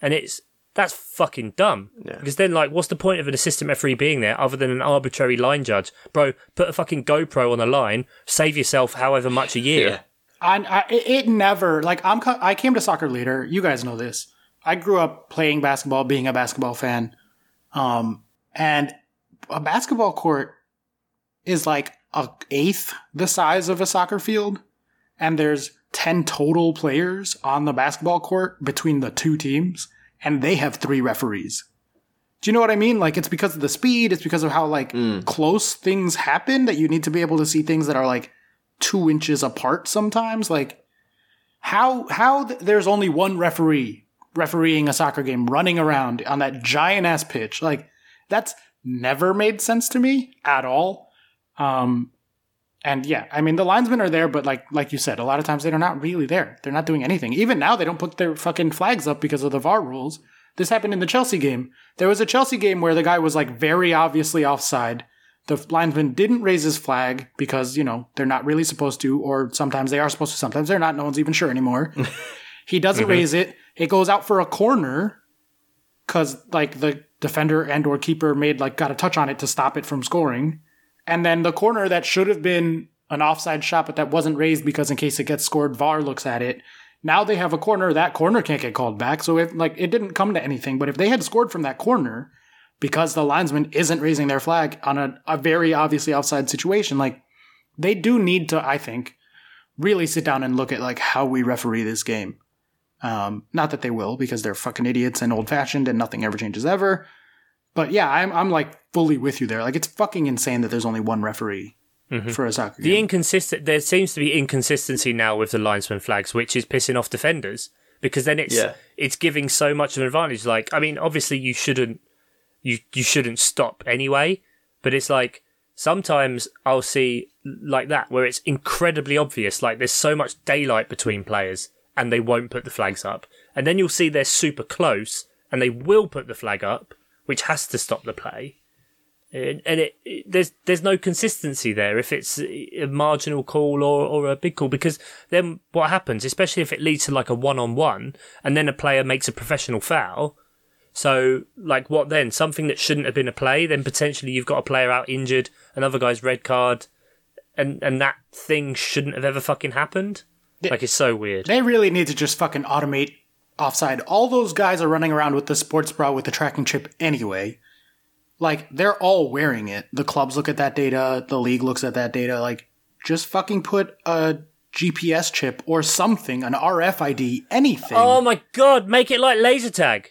and it's that's fucking dumb. Yeah. Because then, like, what's the point of an assistant referee being there other than an arbitrary line judge? Bro, put a fucking GoPro on the line, save yourself however much a year. Yeah. I, I, it it never like I'm. I came to soccer later. You guys know this. I grew up playing basketball, being a basketball fan, um, and a basketball court is like a eighth the size of a soccer field, and there's ten total players on the basketball court between the two teams, and they have three referees. Do you know what I mean? Like it's because of the speed. It's because of how like close things happen that you need to be able to see things that are like two inches apart sometimes. Like how how th- there's only one referee refereeing a soccer game running around on that giant ass pitch. Like that's never made sense to me at all. Um and yeah, I mean the linesmen are there, but like like you said, a lot of times they're not really there. They're not doing anything. Even now they don't put their fucking flags up because of the VAR rules. This happened in the Chelsea game. There was a Chelsea game where the guy was like very obviously offside. The linesman didn't raise his flag because, you know, they're not really supposed to, or sometimes they are supposed to, sometimes they're not. No one's even sure anymore. he doesn't mm-hmm. raise it. It goes out for a corner because, like, the defender and or keeper made, like, got a touch on it to stop it from scoring. And then the corner that should have been an offside shot, but that wasn't raised because in case it gets scored, VAR looks at it. Now they have a corner. That corner can't get called back. So if like it didn't come to anything, but if they had scored from that corner because the linesman isn't raising their flag on a, a very obviously offside situation, like they do need to, I think, really sit down and look at like how we referee this game. Um, not that they will because they're fucking idiots and old fashioned and nothing ever changes ever. But yeah, I'm I'm like fully with you there. Like it's fucking insane that there's only one referee mm-hmm. for a soccer game. The inconsistent. There seems to be inconsistency now with the linesman flags, which is pissing off defenders because then it's Yeah. it's giving so much of an advantage. Like, I mean, obviously you shouldn't you you shouldn't stop anyway, but it's like sometimes I'll see like that where it's incredibly obvious. Like there's so much daylight between players and they won't put the flags up, and then you'll see they're super close and they will put the flag up, which has to stop the play. And and it, it- there's there's no consistency there if it's a marginal call or, or a big call because then what happens especially if it leads to like a one-on-one and then a player makes a professional foul. So like what then? Something that shouldn't have been a play then potentially you've got a player out injured another guy's red card and and that thing shouldn't have ever fucking happened? Like it's so weird. They really need to just fucking automate offside. All those guys are running around with the sports bra with the tracking chip anyway. Like they're all wearing it. The clubs look at that data, the league looks at that data. Like just fucking put a GPS chip or something, an RFID, anything. oh my god make it like laser tag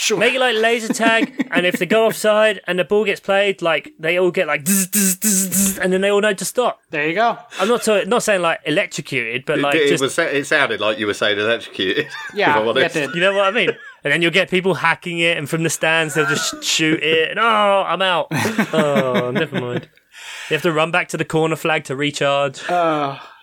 sure. Make it like laser tag, and if they go offside and the ball gets played, like they all get like, zzz, zzz, zzz, and then they all know to stop. there you go. I'm not so, not saying like electrocuted, but like it, just was, it sounded like you were saying electrocuted. Yeah, if I'm yeah, honest. it did. you know what I mean. And then you'll get people hacking it, and from the stands they'll just shoot it, and oh, I'm out. Oh, never mind. You have to run back to the corner flag to recharge.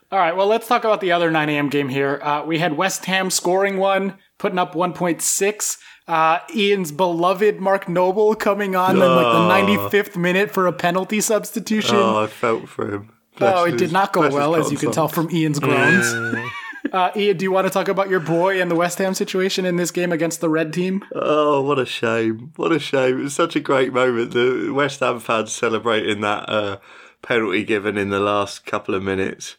All right, well, let's talk about the other 9 a.m. game here. Uh, we had West Ham scoring one, putting up 1.6. Uh, Ian's beloved Mark Noble coming on in like the 95th minute for a penalty substitution. Oh, I felt for him. Oh, it his- did not go well, as you can tell from Ian's groans. Uh, Ian, do you want to talk about your boy and the West Ham situation in this game against the red team? Oh, what a shame! What a shame! It was such a great moment. The West Ham fans celebrating that uh, penalty given in the last couple of minutes.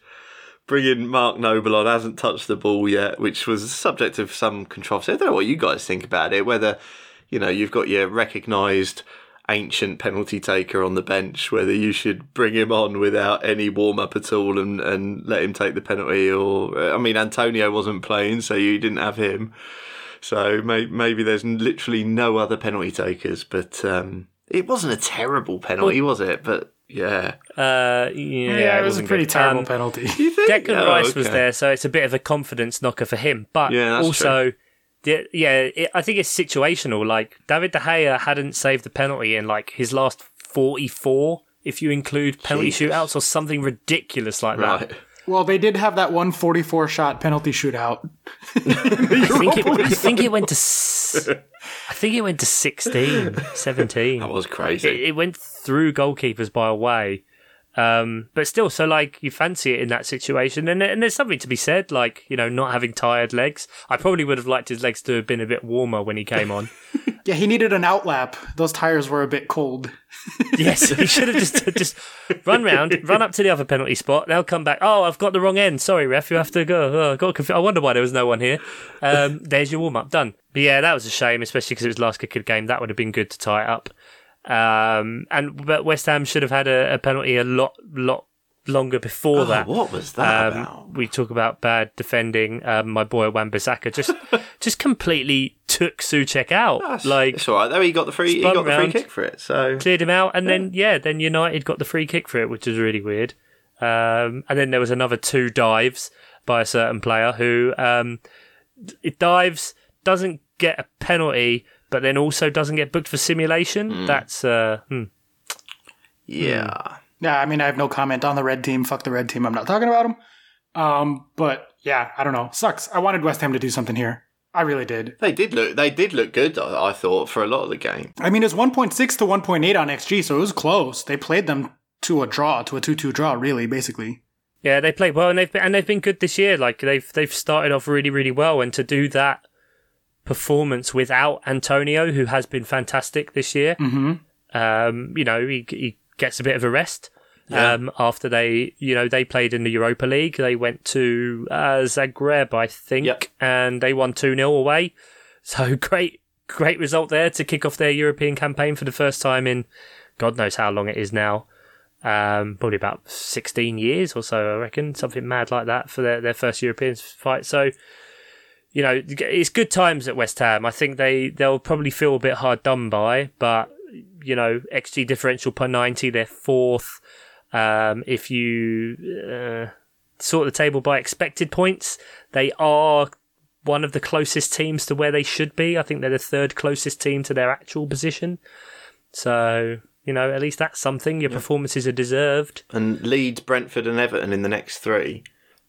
Bringing Mark Noble on hasn't touched the ball yet, which was the subject of some controversy. I don't know what you guys think about it. Whether you know you've got your recognised ancient penalty taker on the bench, whether you should bring him on without any warm up at all and, and let him take the penalty, or I mean Antonio wasn't playing, so you didn't have him. So may, maybe there's literally no other penalty takers, but um, it wasn't a terrible penalty, was it? But yeah, Uh, yeah, it was a pretty good. terrible Um, penalty. you think? Declan Oh, Rice was there, so it's a bit of a confidence knocker for him. But Yeah, that's also, the, yeah, it, I think it's situational. Like David De Gea hadn't saved the penalty in like his last forty-four, if you include penalty Jesus. shootouts or something ridiculous like that. Right. Well, they did have that 144 shot penalty shootout. I think it, I think it went to. s- I think it went to 16, 17. That was it, crazy. it went through goalkeepers by a way. Um, but still, so like you fancy it in that situation, and and there's something to be said, like you know, not having tired legs. I probably would have liked his legs to have been a bit warmer when he came on. Yeah, he needed an outlap. Those tires were a bit cold. yes, he should have just just run round, run up to the other penalty spot. They'll come back. Oh, I've got the wrong end. Sorry, ref. You have to go. Oh, got conf- I wonder why there was no one here. Um, there's your warm up done. But yeah, that was a shame, especially because it was last kick of the game. That would have been good to tie it up. Um, and but West Ham should have had a, a penalty a lot lot longer before Oh, that. what was that Um, about? we talk about bad defending. Um, my boy Wan-Bissaka just just completely took Soucek out. That's- like it's all right though. He got the free. He got the free kick for it. So cleared him out, and then yeah, then United got the free kick for it, which was really weird. Um, and then there was another two dives by a certain player who um, it dives, doesn't get a penalty, but then also doesn't get booked for simulation. That's uh, hmm. yeah, Yeah, I mean, I have no comment on the red team. Fuck the red team. I'm not talking about them. Um, but yeah, I don't know. Sucks. I wanted West Ham to do something here. I really did. They did look. They did look good. I, I thought for a lot of the game. I mean, it's 1.6 to 1.8 on XG, so it was close. They played them to a draw, to a 2-2 draw, really, basically. Yeah, they played well, and they've been, and they've been good this year. Like they've they've started off really really well, and to do that performance without Antonio, who has been fantastic this year, Mm-hmm. um, you know, he he gets a bit of a rest. Yeah. Um, after they, you know, they played in the Europa League, they went to uh, Zagreb, I think, Yep. and they won two 0 away. So great, great result there to kick off their European campaign for the first time in God knows how long it is now. Um, probably about 16 years or so, I reckon, something mad like that for their, their first European fight. So, you know, it's good times at West Ham. I think they, they'll probably feel a bit hard done by, but, you know, XG differential per 90, they're fourth. Um, if you uh, sort the table by expected points, they are one of the closest teams to where they should be. I think they're the third closest team to their actual position. So, you know, at least that's something. Your performances are deserved. And Leeds, Brentford, and Everton in the next three.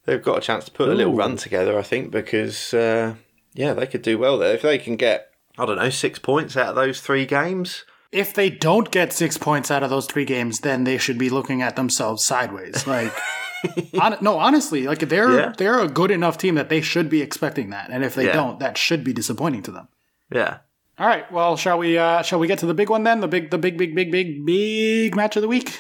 They've got a chance to put a little run together, I think, because uh, yeah, they could do well there if they can get. I don't know, six points out of those three games. If they don't get six points out of those three games, then they should be looking at themselves sideways. Like, hon- no, honestly, like they're Yeah. they're a good enough team that they should be expecting that, and if they Yeah. don't, that should be disappointing to them. Yeah. All right, well, shall we uh shall we get to the big one then? The big, the big, big, big, big, big match of the week.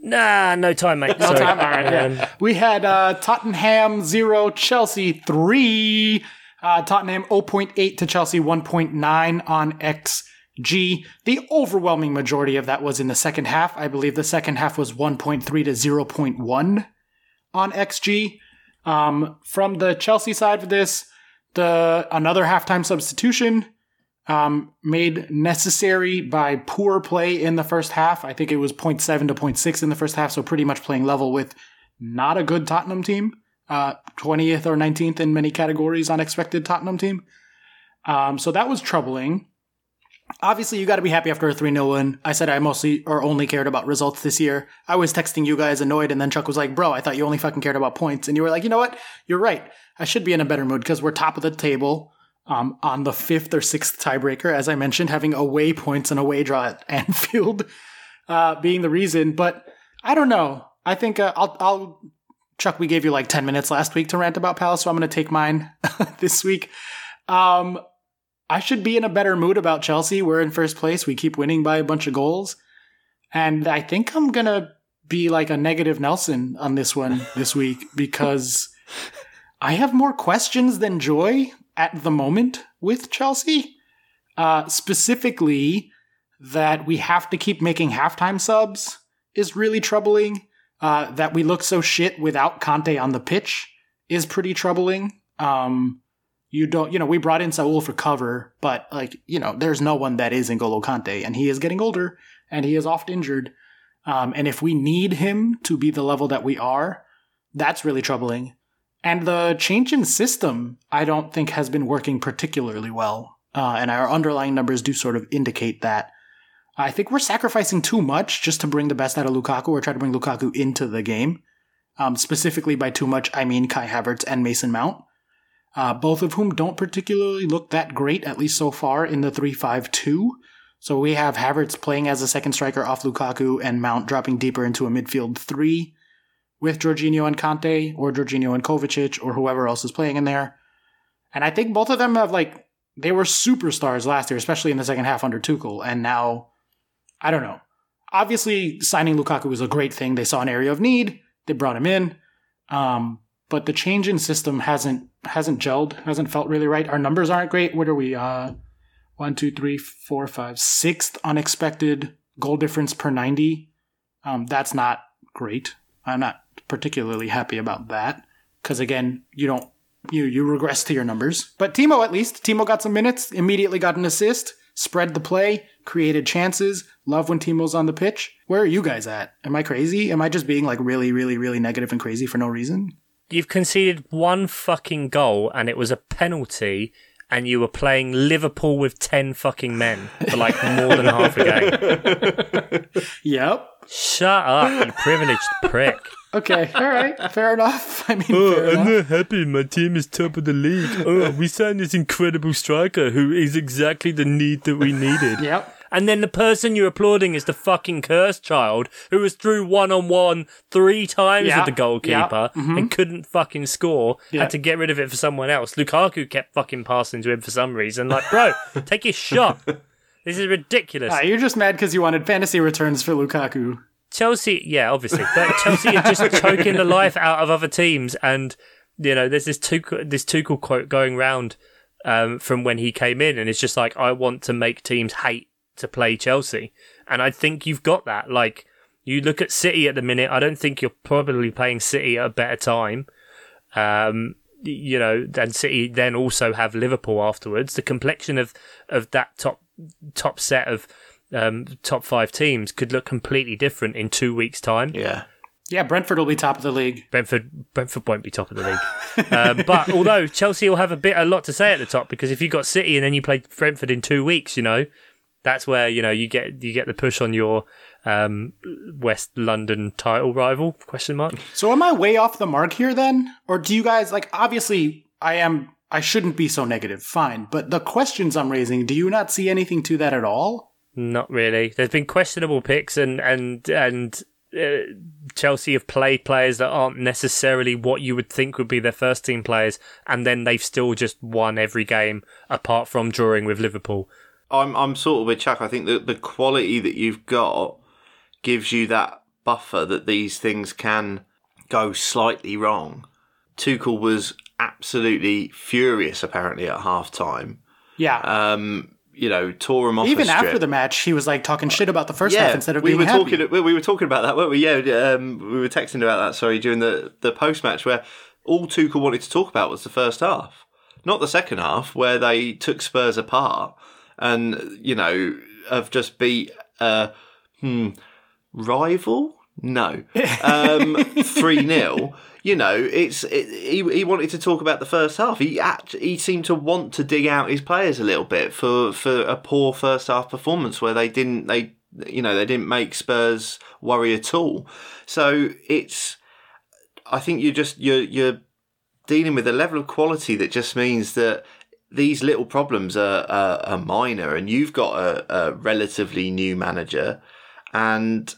Nah, no time, mate. No Sorry. time. All right, yeah. We had uh, Tottenham 0, Chelsea 3. Uh, Tottenham 0.8 to Chelsea 1.9 on XG. The overwhelming majority of that was in the second half. I believe the second half was 1.3 to 0.1 on XG. Um, from the Chelsea side of this, the another halftime substitution um, made necessary by poor play in the first half. I think it was 0.7 to 0.6 in the first half, so pretty much playing level with not a good Tottenham team. Uh, 20th or 19th in many categories on expected Tottenham team. Um, so that was troubling. Obviously, you got to be happy after a 3 0 win. I said I mostly or only cared about results this year. I was texting you guys annoyed, and then Chuck was like, Bro, I thought you only fucking cared about points. And you were like, You know what? You're right. I should be in a better mood because we're top of the table um, on the fifth or sixth tiebreaker, as I mentioned, having away points and away draw at Anfield uh, being the reason. But I don't know. I think uh, I'll, I'll. Chuck, we gave you like 10 minutes last week to rant about Palace, so I'm going to take mine this week. Um, I should be in a better mood about Chelsea. We're in first place. We keep winning by a bunch of goals. And I think I'm going to be like a negative Nelson on this one this week because I have more questions than joy at the moment with Chelsea. Uh, specifically, that we have to keep making halftime subs is really troubling. Uh, that we look so shit without Kante on the pitch is pretty troubling. Um, you don't, you know, we brought in Saul for cover, but like, you know, there's no one that is N'Golo Kante, and he is getting older, and he is oft injured. Um, and if we need him to be the level that we are, that's really troubling. And the change in system, I don't think has been working particularly well. Uh, and our underlying numbers do sort of indicate that. I think we're sacrificing too much just to bring the best out of Lukaku or try to bring Lukaku into the game. Um, specifically, by too much, I mean Kai Havertz and Mason Mount, uh, both of whom don't particularly look that great, at least so far, in the 3 5 2. So we have Havertz playing as a second striker off Lukaku and Mount dropping deeper into a midfield three with Jorginho and Kante or Jorginho and Kovacic or whoever else is playing in there. And I think both of them have like they were superstars last year, especially in the second half under Tuchel, and now I don't know. Obviously, signing Lukaku was a great thing. They saw an area of need, they brought him in. Um, but the change in system hasn't hasn't gelled, hasn't felt really right. Our numbers aren't great. What are we? Uh, one, two, three, four, five, sixth unexpected goal difference per ninety. Um, that's not great. I'm not particularly happy about that because again, you don't you you regress to your numbers. But Timo at least Timo got some minutes, immediately got an assist, spread the play, created chances. Love when Timo's on the pitch. Where are you guys at? Am I crazy? Am I just being like really, really, really negative and crazy for no reason? You've conceded one fucking goal, and it was a penalty and you were playing Liverpool with 10 fucking men for like more than half a game. Yep. Shut up, you privileged prick. Okay. All right. Fair enough. I mean, oh, fair enough. not happy. My team is top of the league. Oh, we signed this incredible striker who is exactly the need that we needed. Yep. And then the person you're applauding is the fucking cursed child who was through one on one three times Yeah, with the goalkeeper yeah, mhm. and couldn't fucking score. Yeah. Had to get rid of it for someone else. Lukaku kept fucking passing to him for some reason. Like, bro, take your shot. This is ridiculous. Ah, you're just mad because you wanted fantasy returns for Lukaku. Chelsea, yeah, obviously, but Chelsea are just choking the life out of other teams, and you know, there's this Tuchel, this Tuchel quote going round um, from when he came in, and it's just like, I want to make teams hate to play Chelsea, and I think you've got that. Like, you look at City at the minute, I don't think you're probably playing City at a better time. Um, you know, and City then also have Liverpool afterwards. The complexion of of that top top set of um, top five teams could look completely different in two weeks' time. Yeah. Yeah, Brentford will be top of the league. Brentford Brentford won't be top of the league, um, but although Chelsea will have a bit a lot to say at the top because if you got City and then you play Brentford in two weeks, you know that's where you know you get you get the push on your um, West London title rival question mark. So am I way off the mark here then? Or do you guys like obviously I am I shouldn't be so negative, fine. But the questions I'm raising, do you not see anything to that at all? Not really. There's been questionable picks, and and and uh, Chelsea have played players that aren't necessarily what you would think would be their first team players, and then they've still just won every game apart from drawing with Liverpool. I'm I'm sort of with Chuck. I think that the quality that you've got gives you that buffer that these things can go slightly wrong. Tuchel was absolutely furious apparently at half time. Yeah. Um, you know, tore him off. Even after the match, he was like talking shit about the first half instead of we being were happy. talking. We we were talking about that, weren't we? Yeah, um, we were texting about that. Sorry, during the the post match where all Tuchel wanted to talk about was the first half, not the second half, where they took Spurs apart and you know have just beat a hmm, rival. No, um, three 0 You know, it's it, he. He wanted to talk about the first half. He act, he seemed to want to dig out his players a little bit for for a poor first half performance where they didn't they you know they didn't make Spurs worry at all. So it's I think you're just you're you're dealing with a level of quality that just means that these little problems are, are, are minor, and you've got a, a relatively new manager, and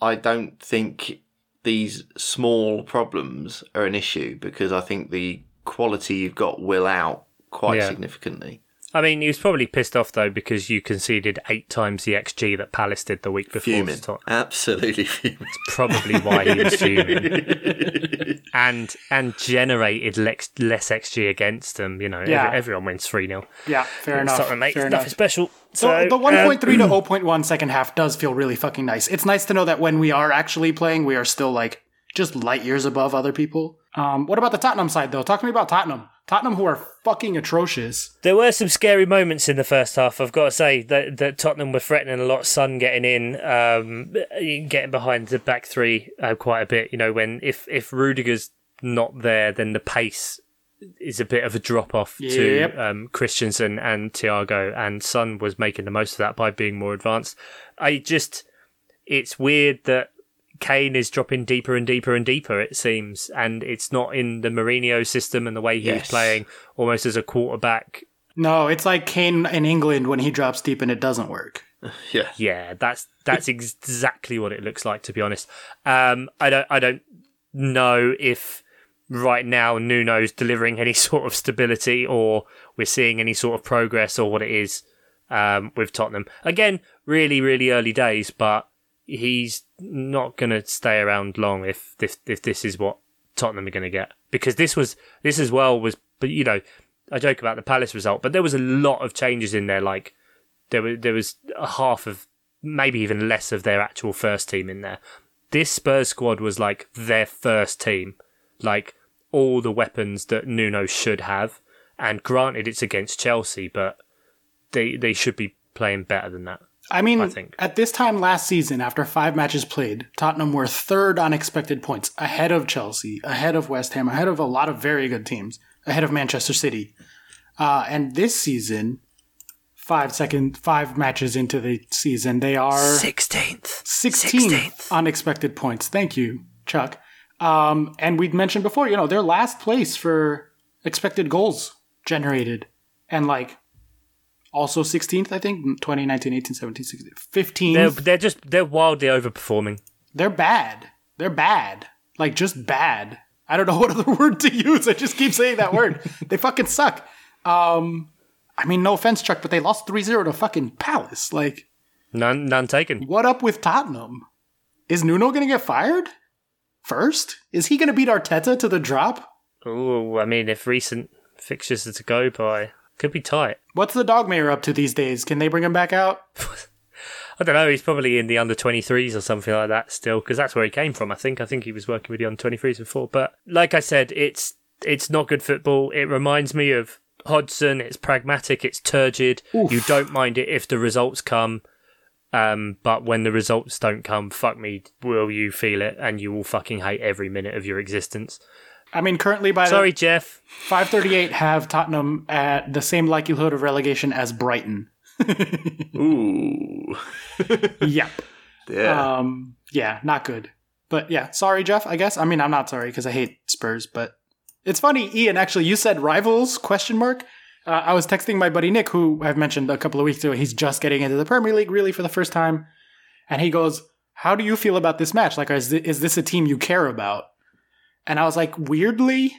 I don't think these small problems are an issue because I think the quality you've got will out quite Yeah. significantly. I mean, he was probably pissed off though because you conceded eight times the xG that Palace did the week before. Fuming, to Tot- absolutely fuming. Probably why he was fuming, and and generated lex- less xG against them. You know, Yeah. every, everyone wins three 0 yeah, fair enough. Tottenham makes fair nothing enough. special. So So the um, 1.3 to 0.1 second half does feel really fucking nice. It's nice to know that when we are actually playing, we are still like just light years above other people. Um, what about the Tottenham side though? Talk to me about Tottenham. Tottenham who are fucking atrocious. There were some scary moments in the first half. I've got to say that, that Tottenham were threatening a lot. Son getting in, um, getting behind the back three uh, quite a bit. You know, when if if Rudiger's not there, then the pace is a bit of a drop off Yep. to um, Christensen and Thiago, and Son was making the most of that by being more advanced. I just, it's weird that Kane is dropping deeper and deeper and deeper, it seems, and it's not in the Mourinho system and the way he's Yes. playing almost as a quarterback. No, it's like Kane in England when he drops deep and it doesn't work. Yeah. Yeah, that's that's exactly what it looks like. To be honest, um, I don't I don't know if right now Nuno's delivering any sort of stability or we're seeing any sort of progress or what it is um, with Tottenham. Again, really really early days, but he's not going to stay around long if if if this is what Tottenham are going to get because this was this as well was but you know I joke about the Palace result, but there was a lot of changes in there like there was there was a half of maybe even less of their actual first team in there. This Spurs squad was like their first team, like all the weapons that Nuno should have. And granted, it's against Chelsea, but they they should be playing better than that. I mean, I think. at this time last season, after five matches played, Tottenham were third on expected points, ahead of Chelsea, ahead of West Ham, ahead of a lot of very good teams, ahead of Manchester City. Uh, and this season, five second, five matches into the season, they are 16th. 16th unexpected points. Thank you, Chuck. Um, and we'd mentioned before, you know, they're last place for expected goals generated. And like also 16th, I think, 2019, 18, 17, 16, 15th. They're, They're, just they're wildly overperforming. They're bad. They're bad. Like just bad. I don't know what other word to use. I just keep saying that word. they fucking suck. Um, I mean, no offense, Chuck, but they lost 3-0 to fucking Palace. Like, None none taken. what up with Tottenham? Is Nuno going to get fired first? Is he going to beat Arteta to the drop? Oh, I mean, if recent fixtures are to go by, could be tight. What's the dog mayor up to these days? Can they bring him back out? I don't know. He's probably in the under 23s or something like that still, because that's where he came from. I think. I think he was working with the under 23s before. But like I said, it's it's not good football. It reminds me of Hodgson. It's pragmatic. It's turgid. You don't mind it if the results come. Um, but when the results don't come, fuck me, will you feel it? And you will fucking hate every minute of your existence. I mean, currently by Sorry, Jeff. 538 have Tottenham at the same likelihood of relegation as Brighton. Ooh. yep. Yeah. Um, yeah, not good. But yeah, sorry, Jeff. I guess. I mean, I'm not sorry because I hate Spurs, but it's funny, Ian. Actually, you said rivals? Question mark. Uh, I was texting my buddy Nick, who I've mentioned a couple of weeks ago. He's just getting into the Premier League really for the first time, and he goes, "How do you feel about this match? Like, is is this a team you care about?" And I was like, weirdly,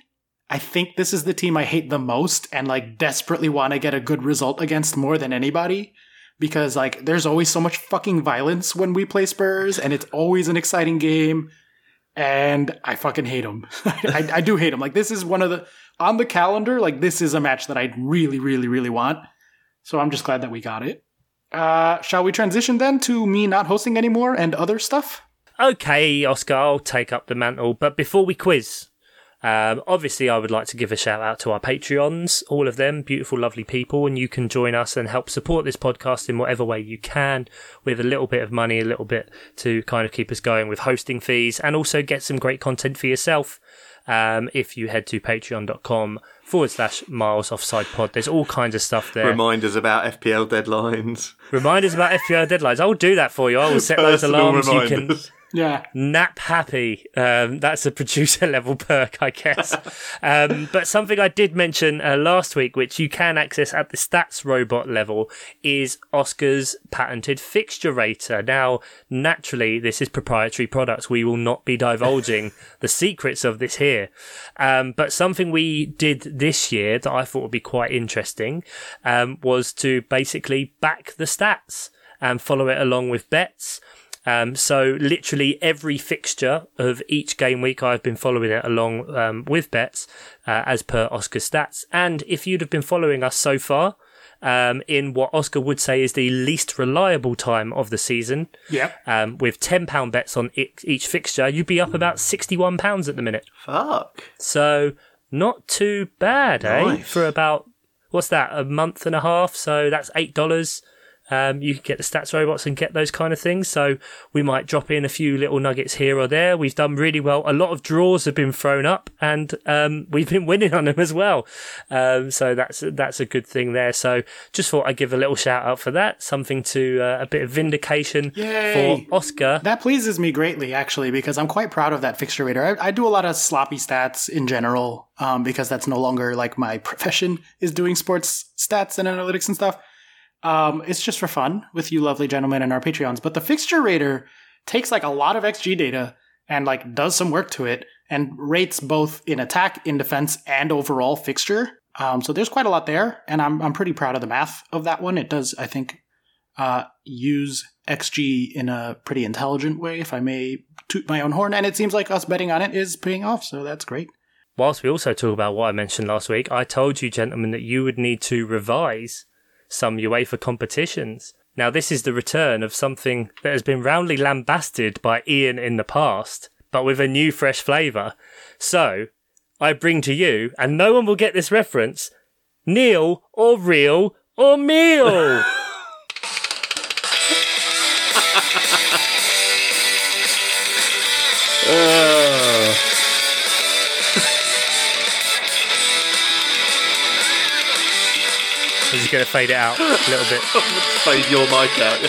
I think this is the team I hate the most, and like desperately want to get a good result against more than anybody because like there's always so much fucking violence when we play Spurs, and it's always an exciting game. And I fucking hate them. I, I do hate them. Like this is one of the on the calendar. Like this is a match that I really, really, really want. So I'm just glad that we got it. Uh, shall we transition then to me not hosting anymore and other stuff? Okay, Oscar, I'll take up the mantle. But before we quiz, um, obviously, I would like to give a shout out to our Patreons, all of them, beautiful, lovely people, and you can join us and help support this podcast in whatever way you can with a little bit of money, a little bit to kind of keep us going with hosting fees, and also get some great content for yourself. Um, if you head to patreon.com forward slash miles offside pod, there's all kinds of stuff there. Reminders about FPL deadlines. Reminders about FPL deadlines. I'll do that for you. I will set those alarms. You can reminders. Yeah. nap happy. Um, that's a producer level perk, I guess. um, but something I did mention uh, last week, which you can access at the stats robot level, is Oscar's patented fixture rater. Now, naturally, this is proprietary products. We will not be divulging the secrets of this here. Um, but something we did this year that I thought would be quite interesting um, was to basically back the stats and follow it along with bets. Um, so literally every fixture of each game week, I've been following it along um, with bets uh, as per Oscar stats. And if you'd have been following us so far um, in what Oscar would say is the least reliable time of the season, Yep. um, with ten pound bets on each fixture, you'd be up about sixty one pounds at the minute. Fuck. So not too bad, eh? For about what's that? A month and a half. So that's eight dollars. Um, you can get the stats robots and get those kind of things. So we might drop in a few little nuggets here or there. We've done really well. A lot of draws have been thrown up, and um, we've been winning on them as well. Um, so that's that's a good thing there. So just thought I'd give a little shout out for that. Something to uh, a bit of vindication Yay. for Oscar. That pleases me greatly, actually, because I'm quite proud of that fixture rater. I, I do a lot of sloppy stats in general, um, because that's no longer like my profession is doing sports stats and analytics and stuff. Um, it's just for fun with you lovely gentlemen and our Patreons. But the fixture rater takes like a lot of XG data and like does some work to it and rates both in attack, in defense, and overall fixture. Um, so there's quite a lot there, and I'm I'm pretty proud of the math of that one. It does, I think, uh, use XG in a pretty intelligent way, if I may toot my own horn. And it seems like us betting on it is paying off, so that's great. whilst we also talk about what I mentioned last week, I told you, gentlemen, that you would need to revise some UEFA competitions. Now, this is the return of something that has been roundly lambasted by Ian in the past, but with a new, fresh flavour. So, I bring to you, and no one will get this reference, Neil or Real or Meal. going to fade it out a little bit. Fade your mic out.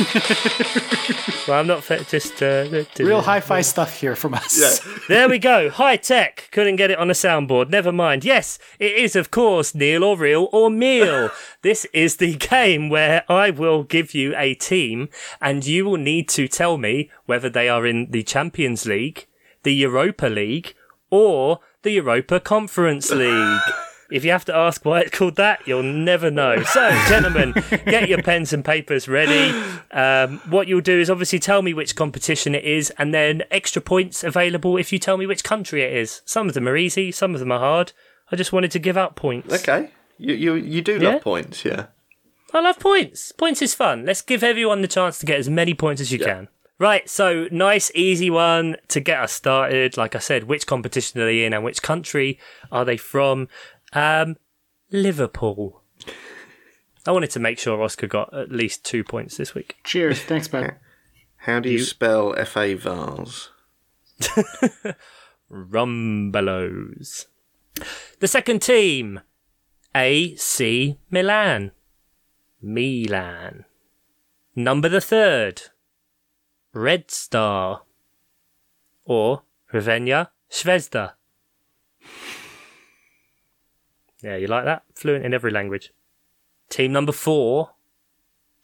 Well, I'm not fa- just uh, Real hi-fi stuff here from us. Yeah. There we go. High tech. Couldn't get it on a soundboard. Never mind. Yes, it is, of course, Neil or Real or Meal. this is the game where I will give you a team and you will need to tell me whether they are in the Champions League, the Europa League, or the Europa Conference League. If you have to ask why it's called that, you'll never know. So, gentlemen, get your pens and papers ready. Um, what you'll do is obviously tell me which competition it is, and then extra points available if you tell me which country it is. Some of them are easy, some of them are hard. I just wanted to give out points. Okay. You you you do Yeah? love points, yeah. I love points. Points is fun. Let's give everyone the chance to get as many points as you can. Right, so nice, easy one to get us started. Like I said, which competition are they in and which country are they from? Um, Liverpool. I wanted to make sure Oscar got at least two points this week. Cheers. Thanks, bud. How do you, spell F A Vars? Rumbelows. The second team, AC Milan. Milan. Number the third, Red Star. Or Crvena Zvezda. Yeah, you like that? Fluent in every language. Team number four,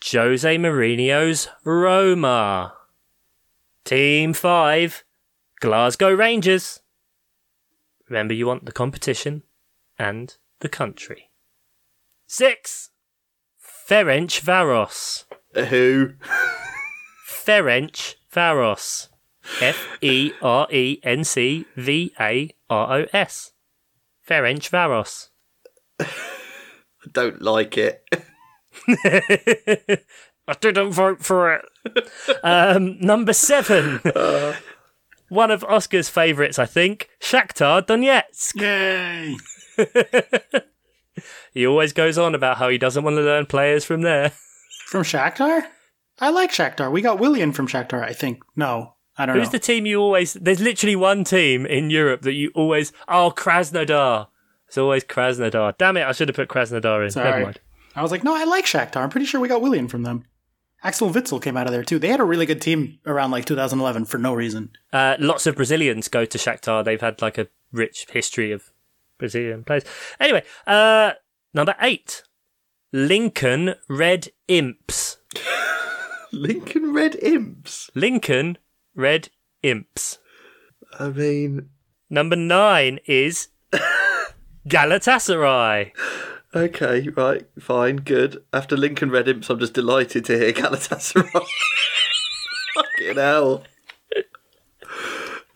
Jose Mourinho's Roma. Team five, Glasgow Rangers. Remember, you want the competition and the country. Six, Ferencvaros. Uh, Who? Ferenc Varos. F E R E N C V A R O S. Ferencvaros. I don't like it. I didn't vote for it. um, number seven. One of Oscar's favourites, I think. Shakhtar Donetsk. Yay! He always goes on about how he doesn't want to learn players from there. From Shakhtar? I like Shakhtar. We got Willian from Shakhtar, I think. No, I don't Who's know. the team you always? There's literally one team in Europe that you always. Oh, Krasnodar. It's always Krasnodar. Damn it! I should have put Krasnodar in. Sorry. Never mind. I was like, no, I like Shakhtar. I'm pretty sure we got Willian from them. Axel Witsel came out of there too. They had a really good team around like 2011 for no reason. Uh, lots of Brazilians go to Shakhtar. They've had like a rich history of Brazilian players. Anyway, uh, number eight, Lincoln Red Imps. Lincoln Red Imps. Lincoln Red Imps. I mean, Number nine is Galatasaray. okay, right, fine, good. After Lincoln Red Imps, I'm just delighted to hear Galatasaray. Fucking hell.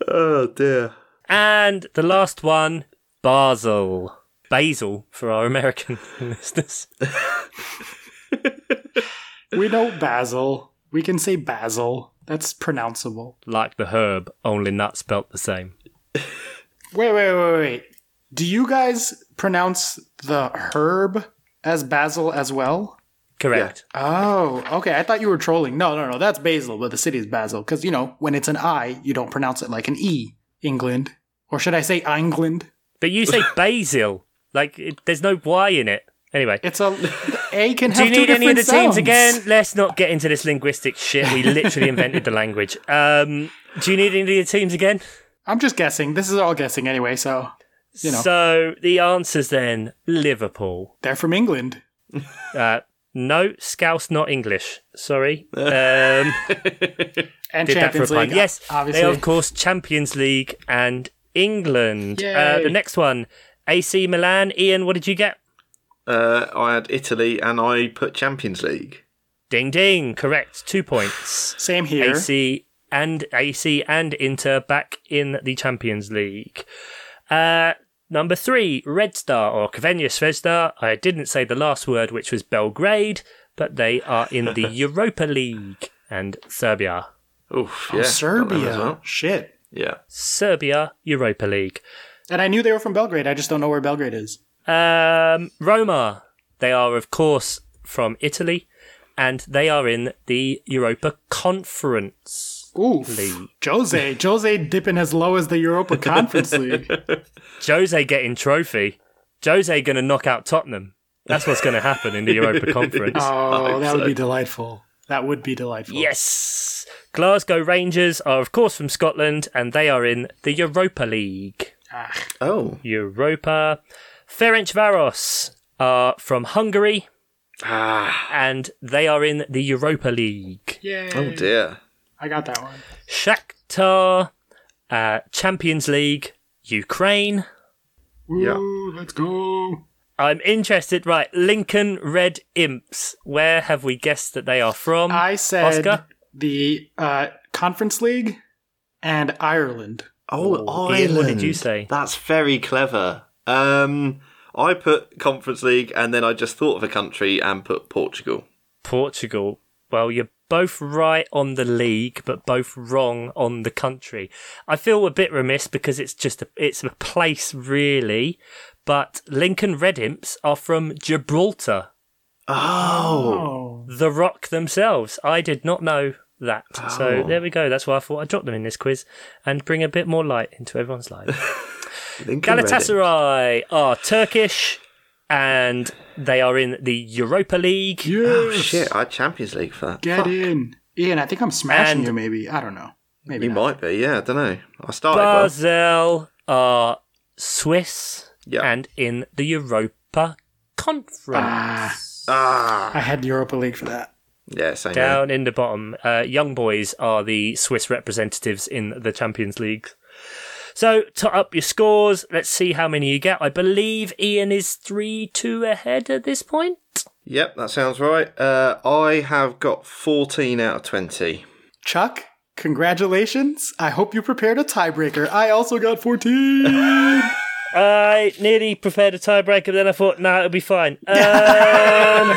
Oh dear. And the last one, Basel. Basil for our American listeners. We know Basil. We can say Basil. That's pronounceable. Like the herb, only not spelt the same. Wait, wait, wait, wait. Do you guys pronounce the herb as basil as well? Correct. Oh, okay. I thought you were trolling. No, no, no. That's Basil, but the city is Basil. Because, you know, when it's an I, you don't pronounce it like an E. England. Or should I say England? But you say basil. Like, it, there's no Y in it. Anyway. It's a. A can Do you need any of the different teams sounds. again? Let's not get into this linguistic shit. We literally invented the language. Um, do you need any of the teams again? I'm just guessing. This is all guessing anyway, so. You know. So the answers then Liverpool. They're from England. Uh, no, Scouse not English. Sorry. Um, And did that Champions pun. League. Yes, obviously. they are, of course, Champions League and England. Uh, the next one, AC Milan. Ian, what did you get? Uh, I had Italy and I put Champions League. Ding ding, correct. Two points. Same here. AC and AC and Inter back in the Champions League. Uh, number three, Red Star or Crvena Zvezda. I didn't say the last word, which was Belgrade, but they are in the Europa League and Serbia. Oof, Oh, yeah. got them Serbia. as well. Shit. Yeah. Serbia Europa League. And I knew they were from Belgrade. I just don't know where Belgrade is. Um, Roma. They are, of course, from Italy, and they are in the Europa Conference. Oof. League. Jose. Jose dipping as low as the Europa Conference League. Jose getting trophy. Jose gonna knock out Tottenham. That's what's going to happen in the Europa Conference. Oh, that would so. be delightful. That would be delightful. Yes. Glasgow Rangers are, of course, from Scotland, and they are in the Europa League. Oh. Europa. Ferencvaros are from Hungary, Ah. and they are in the Europa League. Yay. Oh dear. I got that one. Shakhtar, uh, Champions League, Ukraine. Yeah. Let's go. I'm interested. Right, Lincoln Red Imps. Where have we guessed that they are from? I said Oscar? the uh, Conference League and Ireland. Oh, Oh, Ireland. Ian, what did you say? That's very clever. Um, I put Conference League, and then I just thought of a country and put Portugal. Portugal. Well, you're both right on the league, but both wrong on the country. I feel a bit remiss because it's just a, it's a place really. But Lincoln Red Imps are from Gibraltar, Oh, Oh. the Rock themselves. I did not know that. So Oh. there we go. That's why I thought I'd drop them in this quiz and bring a bit more light into everyone's life. Lincoln Red Imps. Galatasaray are Turkish and they are in the Europa League. Yes. Oh shit! I had Champions League for that. Get Fuck. in. Ian, I think I'm smashing And- you, maybe. I don't know. Maybe You not. might be. Yeah, I don't know. I started well. Basel are Swiss Yeah. and in the Europa Conference. Ah, Ah, I had Europa League for that. yeah, same. here. Down in the bottom, uh, Young Boys are the Swiss representatives in the Champions League. So, tot up your scores. Let's see how many you get. I believe Ian is 3 2 ahead at this point. Yep, that sounds right. Uh, I have got 14 out of 20. Chuck, congratulations. I hope you prepared a tiebreaker. I also got 14. I nearly prepared a tiebreaker, but then I thought, nah, it'll be fine. Um,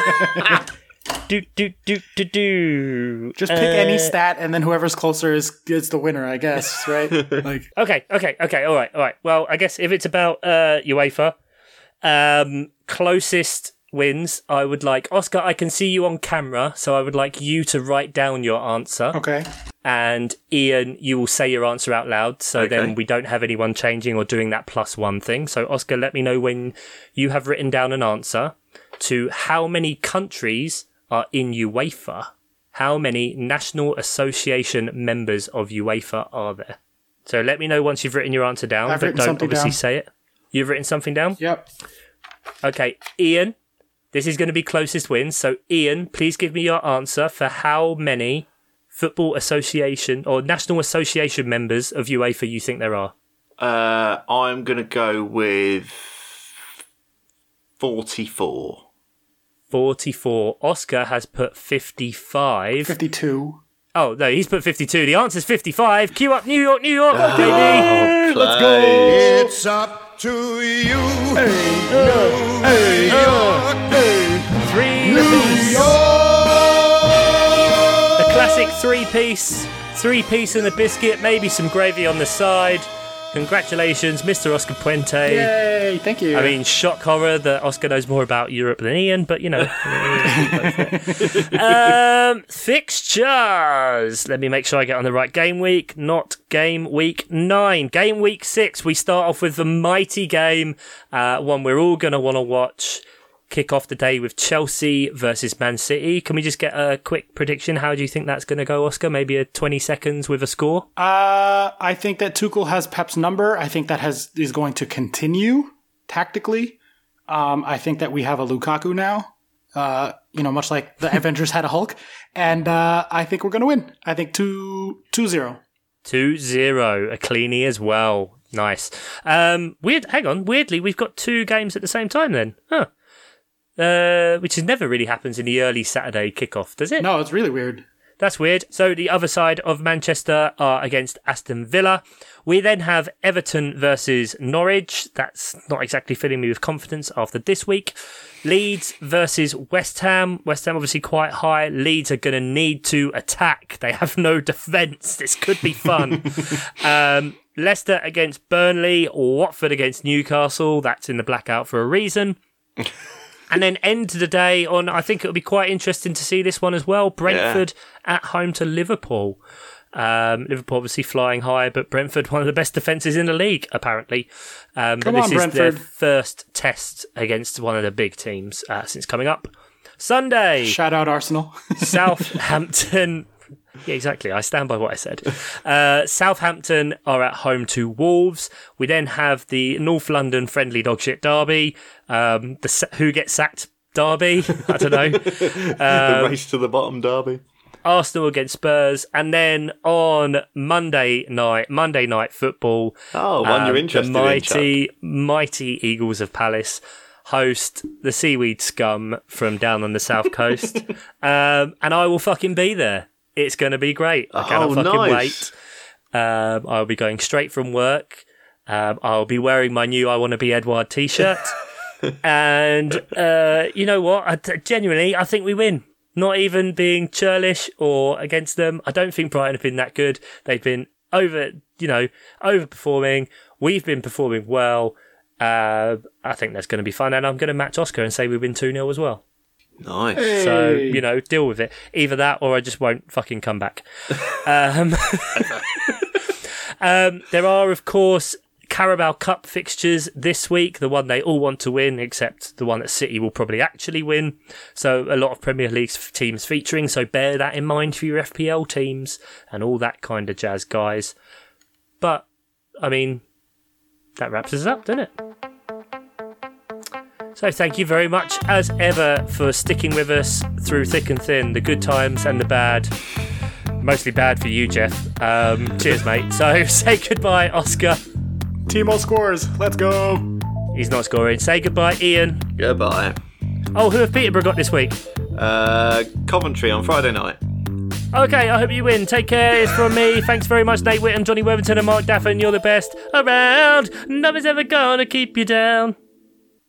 do, do, do, do, do. Just pick any Uh, stat, and then whoever's closer is is the winner, I guess, right? like, Okay, okay, okay, all right, all right. Well, I guess if it's about uh, UEFA, um, closest wins, I would like Oscar. I can see you on camera, so I would like you to write down your answer, okay. and Ian, you will say your answer out loud. So Okay. then we don't have anyone changing or doing that plus one thing. So Oscar, let me know when you have written down an answer to how many countries are in UEFA. How many National Association members of UEFA are there? So let me know once you've written your answer down, I've but written don't obviously down. say it. You've written something down? Yep. Okay, Ian, this is going to be closest wins. So, Ian, please give me your answer for how many Football Association or National Association members of UEFA you think there are. Uh, I'm going to go with 44. 44. Oscar has put 55. 52. Oh, no, he's put 52. The answer's 55. Cue up New York, New York, Oh, baby. let's go. It's up to you. Three piece. A classic three piece. Three piece and a biscuit, maybe some gravy on the side. Congratulations, Mr. Oscar Puente. Yay! Thank you. I mean, shock horror that Oscar knows more about Europe than Ian, but you know. um, fixtures. Let me make sure I get on the right game week, not game week nine. Game week six, we start off with the mighty game, uh, one we're all going to want to watch. Kick off the day with Chelsea versus Man City. Can we just get a quick prediction? How do you think that's going to go, Oscar? Maybe a 20 seconds with a score? Uh, I think that Tuchel has Pep's number. I think that has is going to continue tactically. Um, I think that we have a Lukaku now. Uh, you know, much like the Avengers had a Hulk, and uh, I think we're going to win. I think two two zero. 2 0. A cleanie as well. Nice. Um, weird. Hang on. Weirdly, we've got two games at the same time then. Huh. Uh, which is never really happens in the early Saturday kickoff, does it? No, it's really weird. That's weird. So the other side of Manchester are against Aston Villa. We then have Everton versus Norwich. That's not exactly filling me with confidence after this week. Leeds versus West Ham. West Ham obviously quite high. Leeds are going to need to attack. They have no defence. This could be fun. um, Leicester against Burnley. Watford against Newcastle. That's in the blackout for a reason. And then end the day on, I think it'll be quite interesting to see this one as well. Brentford at home to Liverpool. Um, Liverpool obviously flying high, but Brentford one of the best defences in the league apparently. Um, Come this on, is their Brentford. first test against one of the big teams uh, since coming up. Sunday, Shout out Arsenal. Southampton. Yeah, exactly. I stand by what I said. Uh, Southampton are at home to Wolves. We then have the North London friendly dogshit derby. Um, the who gets sacked derby. I don't know. the race to the bottom derby. Arsenal against Spurs, and then on Monday night, Monday night football. Oh, one you're um, interested the in, mighty, mighty Eagles of Palace host the seaweed scum from down on the south coast, um, and I will fucking be there. It's going to be great. I cannot Oh, fucking nice. wait. Um, I'll be going straight from work. Um, I'll be wearing my new "I Want to Be Edouard" t-shirt, and uh, you know what? I t- genuinely, I think we win. Not even being churlish or against them. I don't think Brighton have been that good. They've been over, you know, overperforming. We've been performing well. Uh, I think that's going to be fun, and I'm going to match Oscar and say we win two 0 as well. Nice. So you know, deal with it. Either that, or I just won't fucking come back. um, um, there are, of course, Carabao Cup fixtures this week. The one they all want to win, except the one that City will probably actually win. So a lot of Premier League teams featuring. So bear that in mind for your FPL teams and all that kind of jazz, guys. But I mean, that wraps us up, doesn't it? So thank you very much, as ever, for sticking with us through thick and thin, the good times and the bad. Mostly bad for you, Jeff. Um, cheers, mate. So say goodbye, Oscar. Timo scores. Let's go. He's not scoring. Say goodbye, Ian. Goodbye. Oh, who have Peterborough got this week? Uh, Coventry on Friday night. Okay, I hope you win. Take care. It's from me. Thanks very much, Nate Whitten, Johnny Worthington, and Mark Daffin. You're the best around. Nothing's ever gonna keep you down.